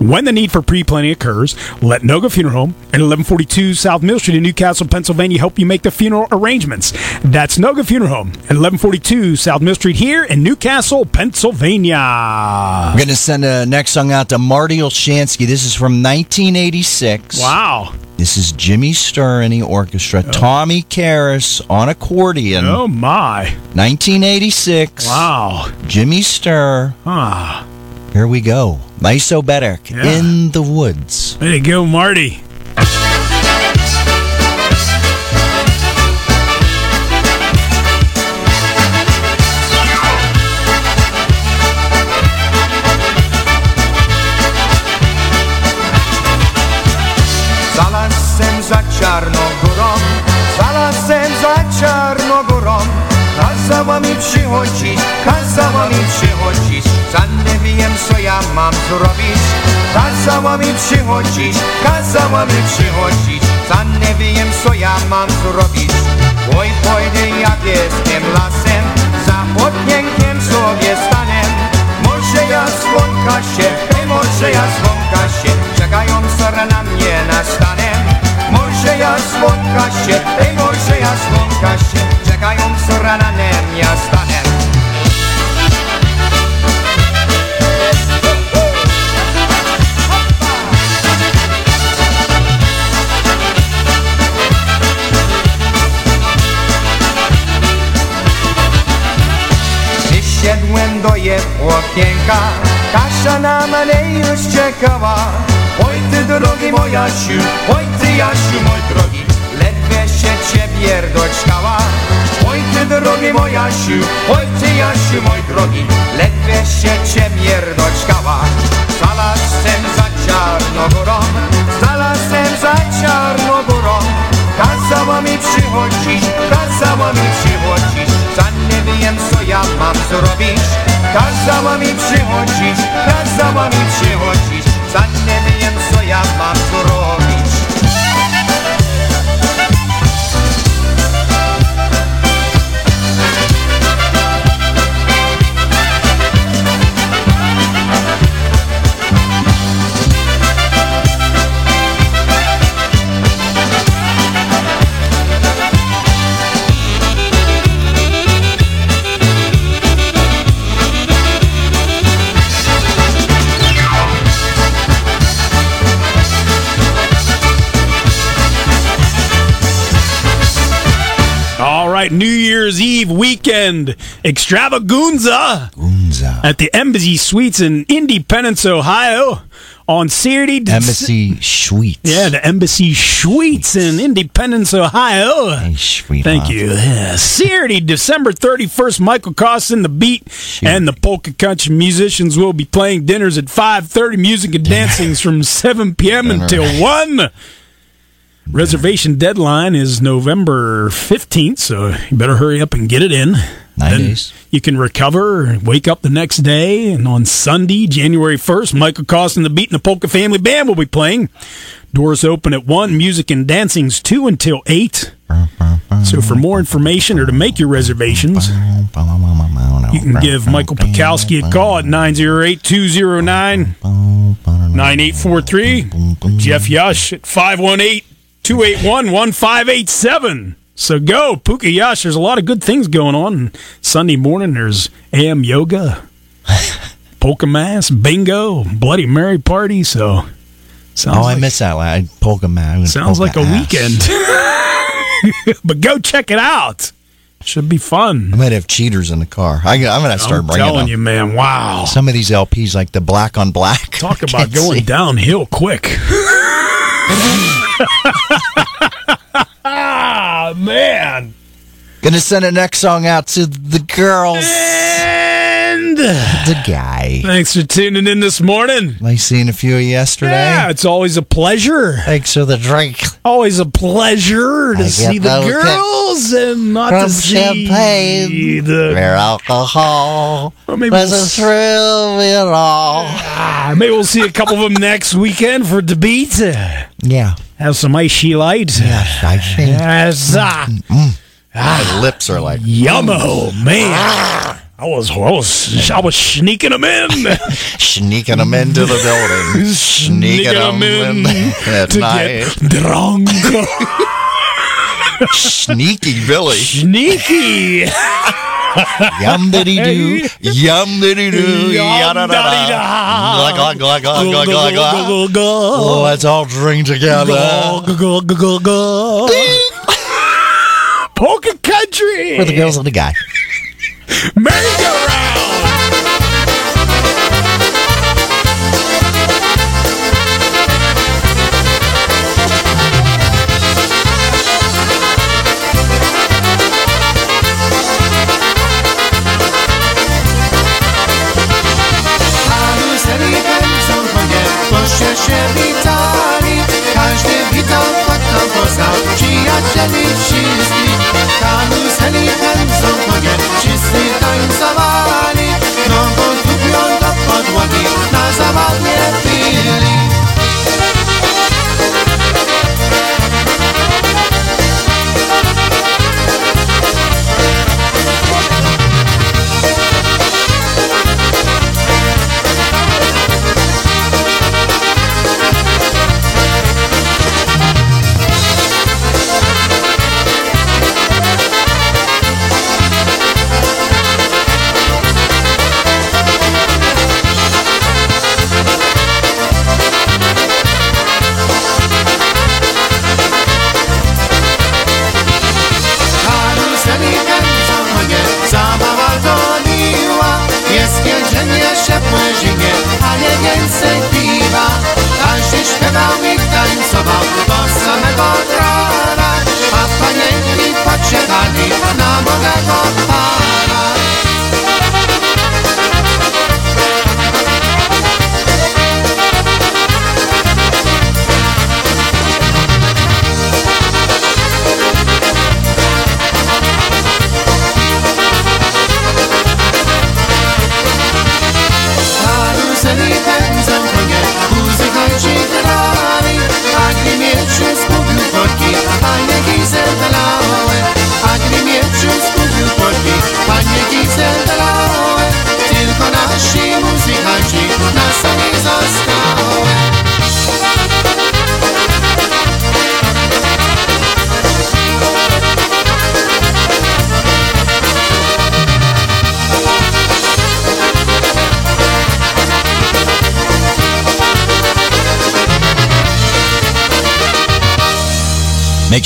When the need for pre planning occurs, let Noga Funeral Home at 1142 South Mill Street in New Castle, Pennsylvania help you make the funeral arrangements. That's Noga Funeral Home at 1142 South Mill Street here in New Castle, Pennsylvania. I'm going to send a next song out to Marty Olshansky. This is from 1986. Wow. This is Jimmy Sturr in the orchestra. Tommy Karras on accordion. Oh, my. 1986. Wow. Jimmy Sturr. Ah. Here we go. Miso Bedek Yeah. in the woods. Way to go, Marty. Przychodzić, kazała mi przychodzić. Sam nie wiem co ja mam zrobić? Kazała mi przychodzić, kazała mi przychodzić. Sam nie wiem co ja mam zrobić? Oj, pójdę jak jestem lasem Za sobie stanę Jasiu, oj ty Jasiu mój drogi Ledwie się ciebie doczkała Oj ty drogi mój Jasiu, oj ty Jasiu mój drogi Ledwie się ciebie doczkała Za lasem za Czarnogórą Za lasem za Czarnogórą Kazała mi przychodzić, kazała mi przychodzić Za nie wiem co ja mam zrobić. Kazała mi przychodzić, kazała mi przychodzić Sen ne miyim soyan weekend extravaganza Unza. at the Embassy Suites in Independence, Ohio on Saturday. Embassy Suites. Yeah, the Embassy Suites in Independence, Ohio. Hey. Thank you. Yeah. Saturday, December 31st, Michael Costin, the beat, and the polka country musicians will be playing dinners at 5.30, music and dancings from 7 p.m. until 1. Reservation deadline is November 15th, so you better hurry up and get it in. Nine Then days. You can recover, and wake up the next day, and on Sunday, January 1st, Michael Costin, the Beat and the Polka Family Band will be playing. Doors open at 1, music and dancing's 2 until 8. So for more information or to make your reservations, you can give Michael Pikowski a call at 908-209-9843. Jeff Yush at 518-281-1587. So go, Puka Yush. There's a lot of good things going on. Sunday morning, there's AM yoga, polka mass, bingo, Bloody Mary party. So sounds Oh, I like, miss that line. Polka mass. sounds like a ass. weekend. but go check it out. Should be fun. I might have cheaters in the car. I, am going to start I'm bringing telling them. you, man. Wow. Some of these LPs, like the black on black. Talk about going see. downhill quick. ah, man. Gonna send a next song out to the girls. And friend. The guy. Thanks for tuning in this morning. I seen a few yesterday. Yeah, it's always a pleasure. Thanks for the drink. Always a pleasure to I see the girls and not From to see champagne, the. where alcohol Or maybe was we'll a s- thrill of it all. Ah, maybe we'll see a couple of them next weekend for the debate. Yeah. Have some IC Light. Yes, I see. Yes. Ah. Mm, mm. ah. My lips are like Yummo, mm. man. Ah. I was, I was, I was sneaking them in. sneaking them into the building. Sneaking them in at to night. get drunk. Sneaky Billy. Sneaky. Yum diddy doo. Yum diddy doo. Yada da da. Glug glug glug glug glug glug Go, glug. go, go, go. let's all drink together. Go, go, go, go, go. Polka country. For the girls and the guy. Merry-go-round! witali Każdy witał, kto tam poznał Przyjacieli wszystkich Karuzeli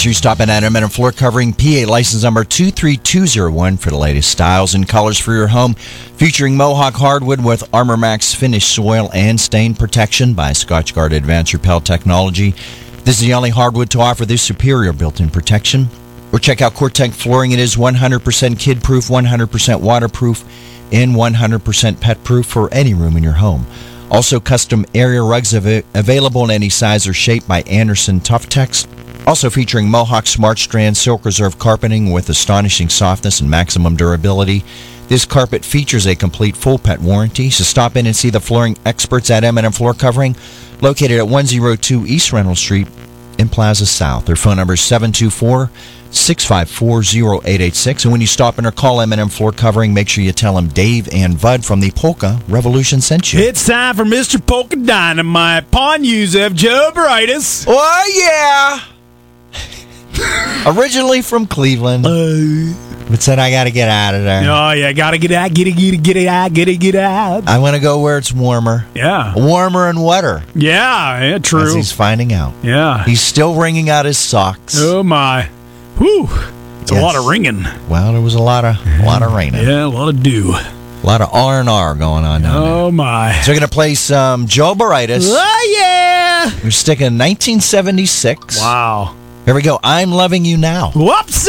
you stop in at M&M Floor Covering, PA license number 23201 for the latest styles and colors for your home. Featuring Mohawk hardwood with Armor Max finished soil and stain protection by Scotchgard Advanced Repel Technology. This is the only hardwood to offer this superior built-in protection. Or check out COREtec Flooring. It is 100% kid-proof, 100% waterproof, and 100% pet-proof for any room in your home. Also, custom area rugs av- available in any size or shape by Anderson Tuftex. Also featuring Mohawk Smart Strand Silk Reserve carpeting with astonishing softness and maximum durability. This carpet features a complete full pet warranty, so stop in and see the flooring experts at M&M Floor Covering, located at 102 East Reynolds Street in Plaza South. Their phone number is 724 654 0886. And when you stop in or call M&M Floor Covering, make sure you tell them Dave and Bud from the Polka Revolution sent you. It's time for Mr. Polka Dynamite. Pawn Yusef Joe Brightus. Oh, yeah! Originally from Cleveland, uh, but said I got to get out of there. Oh yeah, gotta get out, get it, get it, get it out, get it, get out. I want to go where it's warmer, Yeah, warmer and wetter. yeah, yeah, As true. he's finding out, Yeah. he's still wringing out his socks. Oh my, whew, it's a lot of ringing. Well, there was a lot of a lot of raining, Yeah, a lot of dew. a lot of R and R going on down there. Oh my. So we're gonna play some Joe Baritis. Oh yeah. We're sticking 1976. Wow. Here we go. I'm loving you now. Whoops!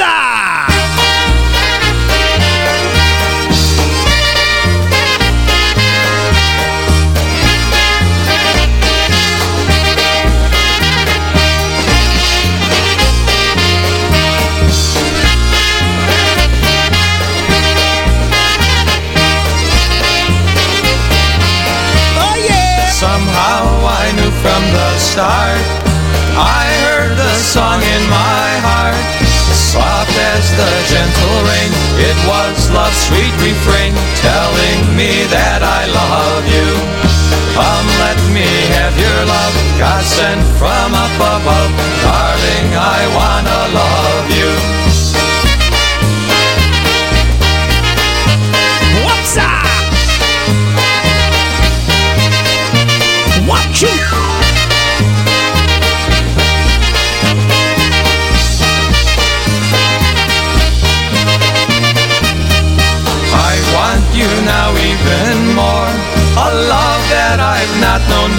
Oh, Somehow I knew from the start Song in my heart, soft as the gentle rain. It was love's sweet refrain, telling me that I love you. Come, let me have your love, God sent from up above. Darling, I wanna love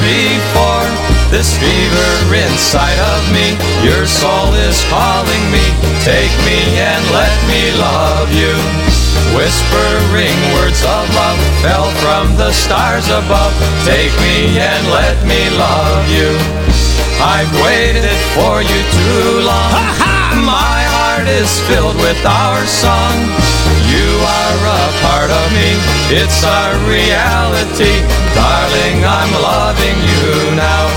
before. This fever inside of me, your soul is calling me. Take me and let me love you. Whispering words of love fell from the stars above. Take me and let me love you. I've waited for you too long. My heart is filled with our song. You are a part of me, it's our reality. Darling, I'm loving you now.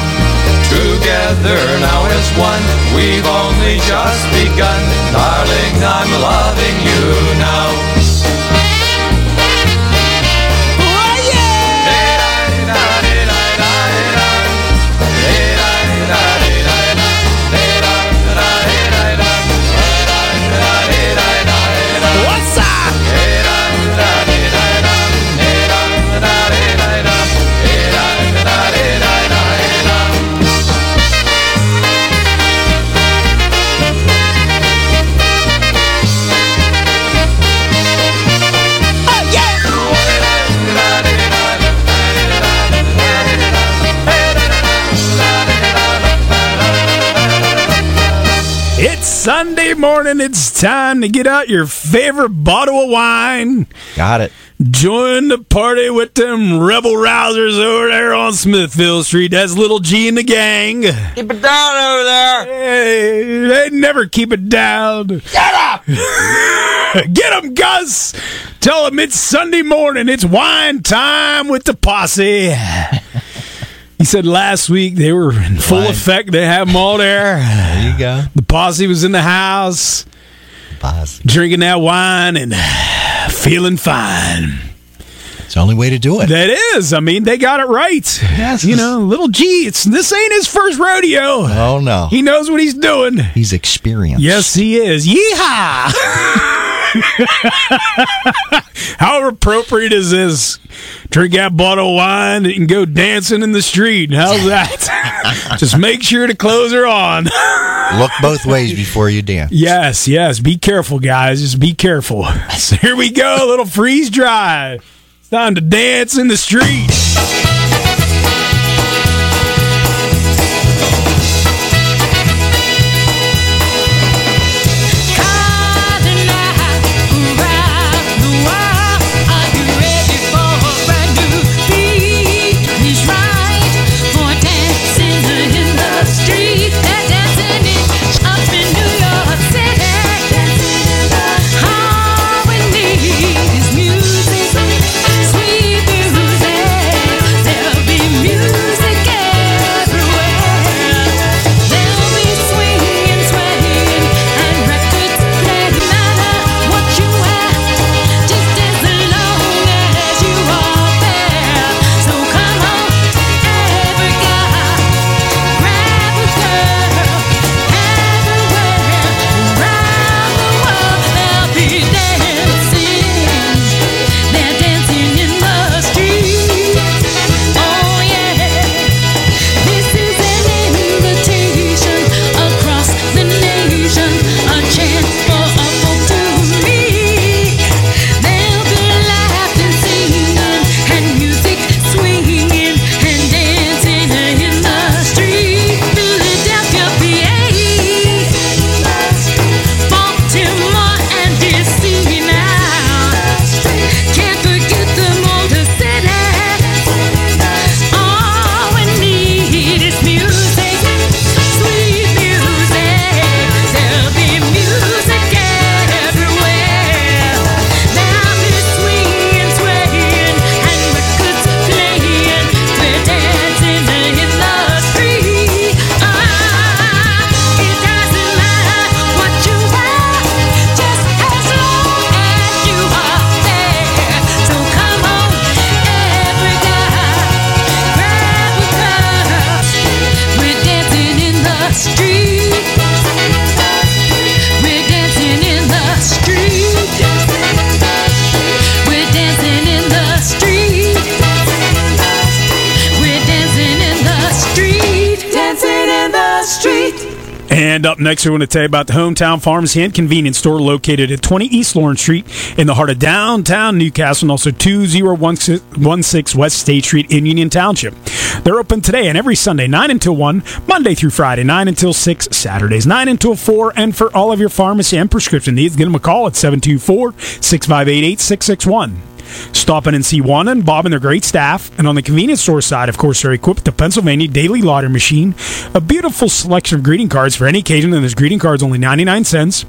Together now as one, we've only just begun. Darling, I'm loving you now. Morning. It's time to get out your favorite bottle of wine. Got it. Join the party with them rebel rousers over there on Smithfield Street. That's Little G and the gang. Keep it down over there. Hey, they never keep it down. Shut up! Get 'em, Gus! Tell them it's Sunday morning. It's wine time with the posse. He said last week they were in full effect. They have them all there. There you go. The posse was in the house Boss. drinking that wine and feeling fine. It's the only way to do it. That is. I mean, they got it right. Yes. You know, little G, it's this ain't his first rodeo. Oh no. He knows what he's doing. He's experienced. Yes, he is. Yeehaw! How appropriate is this? Drink that bottle of wine and go dancing in the street. How's that? Just make sure the clothes are on. Look both ways before you dance. Yes, yes. Be careful, guys. Just be careful. So here we go. A little freeze dry. It's time to dance in the street. Up next, we want to tell you about the Hometown Farms and Convenience Store located at 20 East Lawrence Street in the heart of downtown New Castle and also 2016 West State Street in Union Township. They're open today and every Sunday, 9 until 1, Monday through Friday, 9 until 6, Saturdays, 9 until 4. And for all of your pharmacy and prescription needs, give them a call at 724 658 8661. Stop in and see Juan and Bob and their great staff. And on the convenience store side, of course, they're equipped with the Pennsylvania Daily Lottery Machine, a beautiful selection of greeting cards for any occasion, and those greeting cards only 99 cents.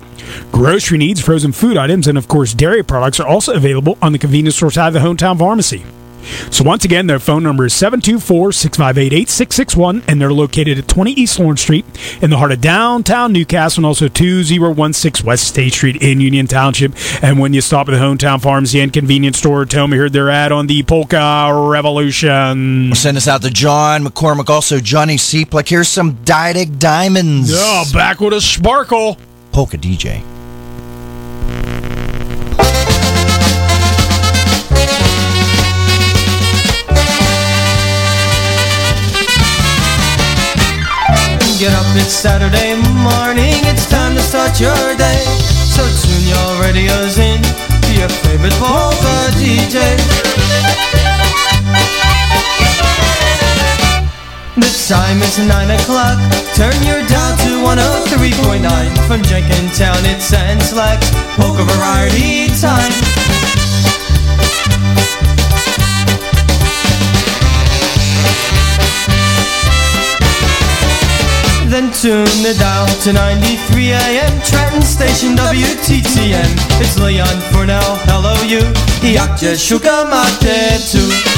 Grocery needs, frozen food items, and of course, dairy products are also available on the convenience store side of the hometown pharmacy. So once again, their phone number is 724-658-8661, and they're located at 20 East Lawrence Street in the heart of downtown New Castle, and also 2016 West State Street in Union Township. And when you stop at the hometown pharmacy and convenience store, tell me heard their ad on the Polka Revolution. Send us out to John McCormick, also Johnny Seeplick. Here's some Dydic Diamonds. Yeah, back with a sparkle. Polka DJ. Get up, it's Saturday morning, it's time to start your day. So tune your radios in to your favorite polka DJ. The time is 9 o'clock, turn your dial to 103.9. From Jenkintown, it's and Slacks, polka variety time. Then tune the dial to 93 AM Trenton Station WTTN. It's Leon Furnell, hello you. Jakże szuka mate too.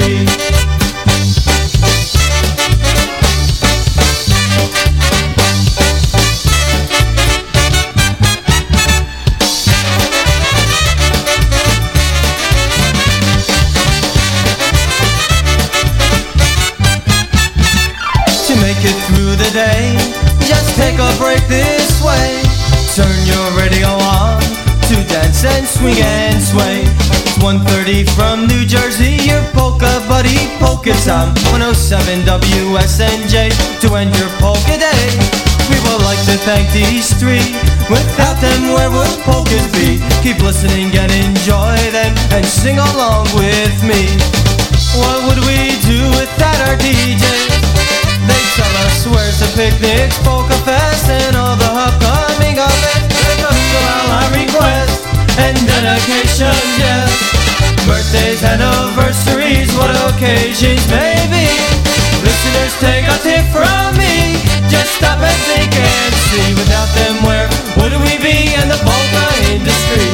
Industry? Polka time. 107 WSNJ to end your polka day. We would like to thank these three. Without them, where would polkas be? Keep listening and enjoy them and sing along with me. What would we do without our DJs? They tell us where's the picnics, polka fest, and all the upcoming events. They fulfill all our requests and dedications, yes. Birthdays, anniversaries, what occasions may be. Listeners, take a tip from me. Just stop and think and see. Without them, where would we be in the polka industry?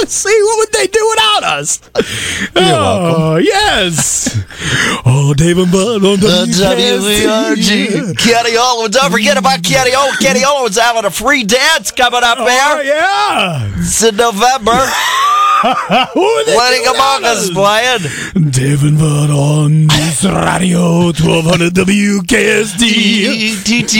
See, what would they do without us? oh, yes. Oh, Dave and on WKST. WVRG. Cadiola. Don't forget about Cadiola. Cadiola is having a free dance coming up Oh, there. yeah. It's in November. Who would they Lenny do without Gamonga's us? playing. And on News Radio 1200 WKSD TT.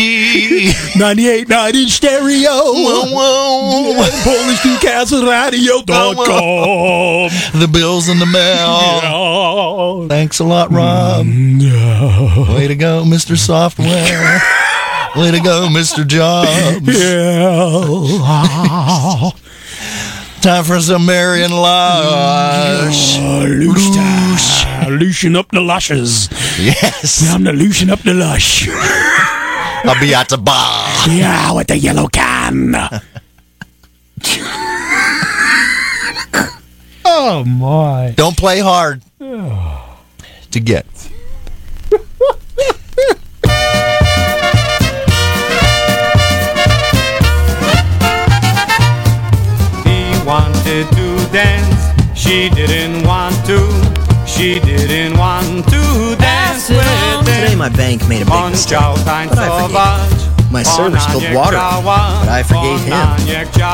98.9 in stereo. Whoa, whoa. Polish Newcastle Radio.com. The bill's in the mail. Yeah. Thanks a lot, Rob. Yeah. Way to go, Mr. Software. Way to go, Mr. Jobs. Yeah. Time for some Marion Lush. Oh, Lush. Loosen up the lushes. Yes. I'm the loosen up the lush. I'll be at the bar. Yeah, with the yellow can. oh my. Don't play hard oh. to get. She didn't want to, she didn't want to dance with Today my bank made a big mistake, but I forgave him. My server spilled water, but I forgave him.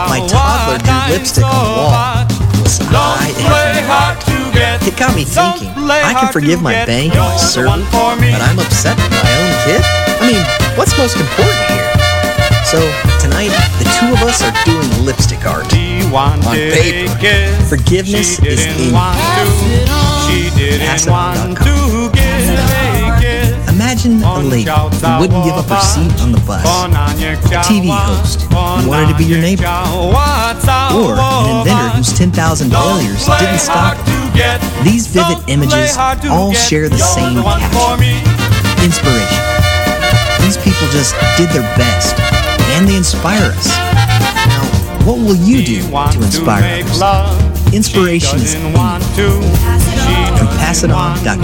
My toddler drew lipstick on the wall. Listen, I It got me thinking. I can forgive my bank and my server, but I'm upset with my own kid? I mean, what's most important here? So, tonight, the two of us are doing lipstick art. On paper. Forgiveness is in She didn't want to give a kiss. Imagine a lady who wouldn't give up her seat on the bus, a TV host who wanted to be your neighbor, or an inventor whose 10,000 failures didn't stop her. These vivid images all share the same caption inspiration. These people just did their best, and they inspire us. Now, what will you do to inspire others? Inspiration is in you. From PassItOn.com.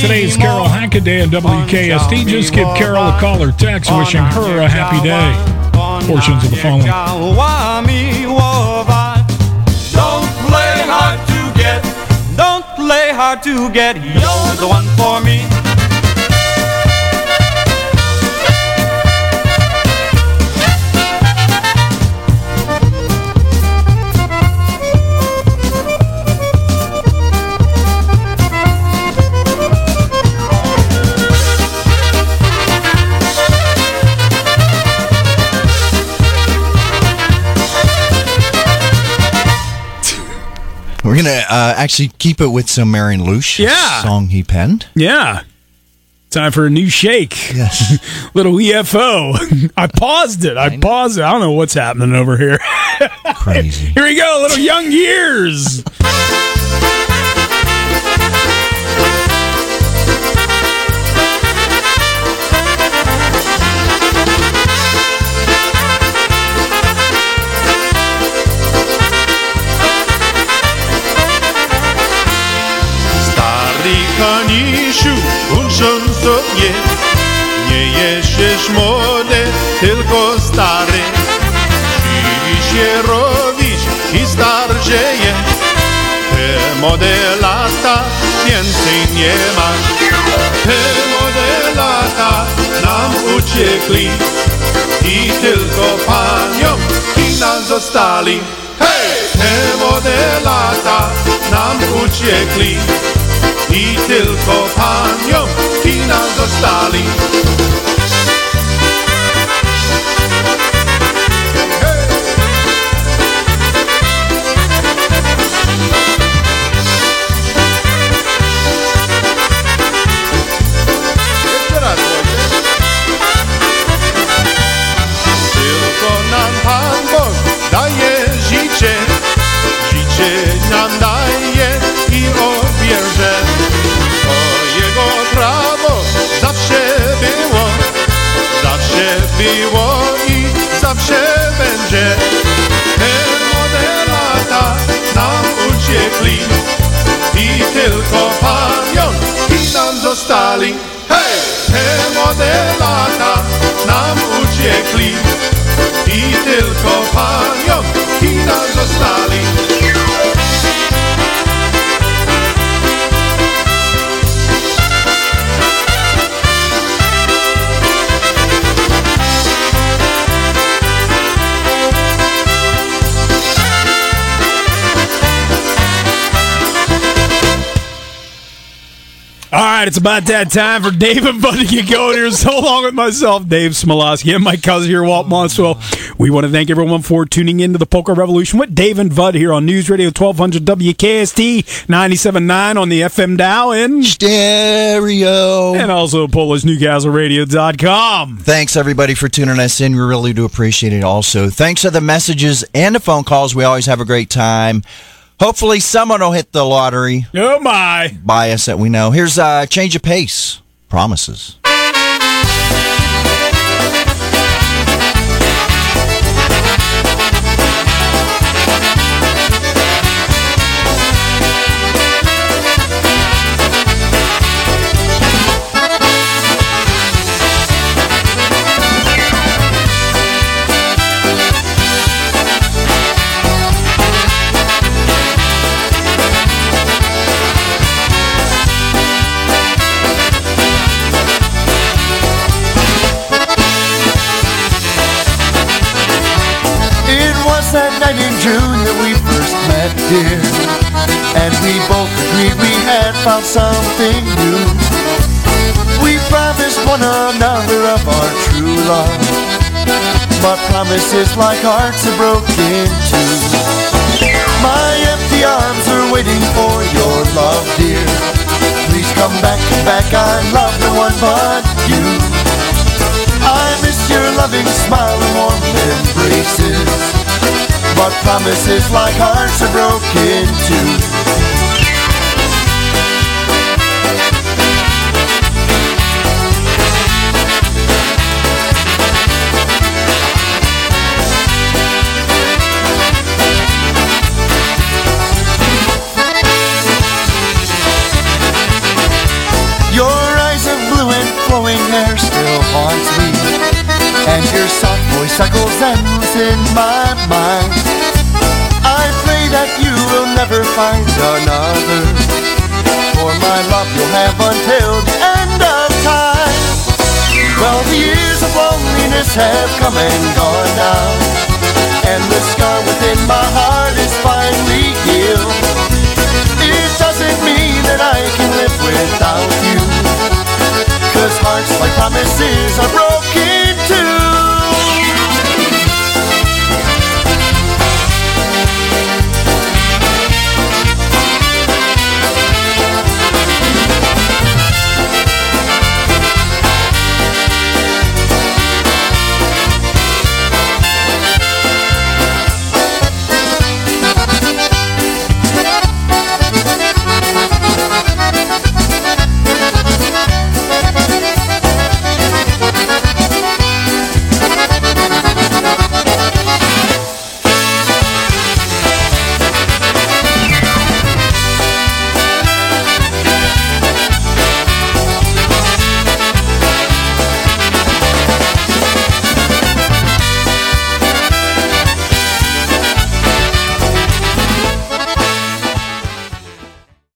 Today's Carol Hackaday at WKST. Just give Carol a call or text wishing her a happy day. Portions of the following. Don't play hard to get, don't play hard to get, you're the one for me. We're gonna uh, actually keep it with some Marion Lush Yeah. song he penned. Yeah. Time for a new shake. Yes. Little EFO. I paused it. I paused it. I don't know what's happening over here. Crazy. Here we go. Little young years. Hanisiu, uczą sobie. Nie jesteś młody, tylko stary Dziwi się robić i starzeje Te młode lata więcej nie masz Te młode lata nam uciekli. I tylko paniom i nam zostali. Hej! Te młode lata nam uciekli i tylko paniom i nam zawsze będzie. Te młode lata nam uciekli i tylko panion i nam zostali. Hej! Te młode lata nam uciekli i tylko panion i nam zostali. Right, it's about that time for Dave and Bud to get going here. So long with myself, Dave Smialowski, and my cousin here, Walt Monstwil. We want to thank everyone for tuning in to the Polka Revolution with Dave and Bud here on News Radio 1200 WKST 97.9 on the FM dial and stereo. And also PolishNewcastleRadio.com. Thanks everybody for tuning us in. We really do appreciate it. Also, thanks for the messages and the phone calls. We always have a great time. Hopefully, someone will hit the lottery. Oh my! Bias that we know. Here's uh, change of pace. Promises. Found something new. We promised one another of our true love. But promises like hearts are broken too. My empty arms are waiting for your love, dear. Please come back, back, I love no one but you. I miss your loving smile and warm embraces. But promises like hearts are broken too. Soft voice in my mind. I pray that you will never find another. For my love you'll have until the end of time. Well, the years of loneliness have come and gone now. And the scar within my heart is finally healed. It doesn't mean that I can live without you. Cause hearts like promises are broken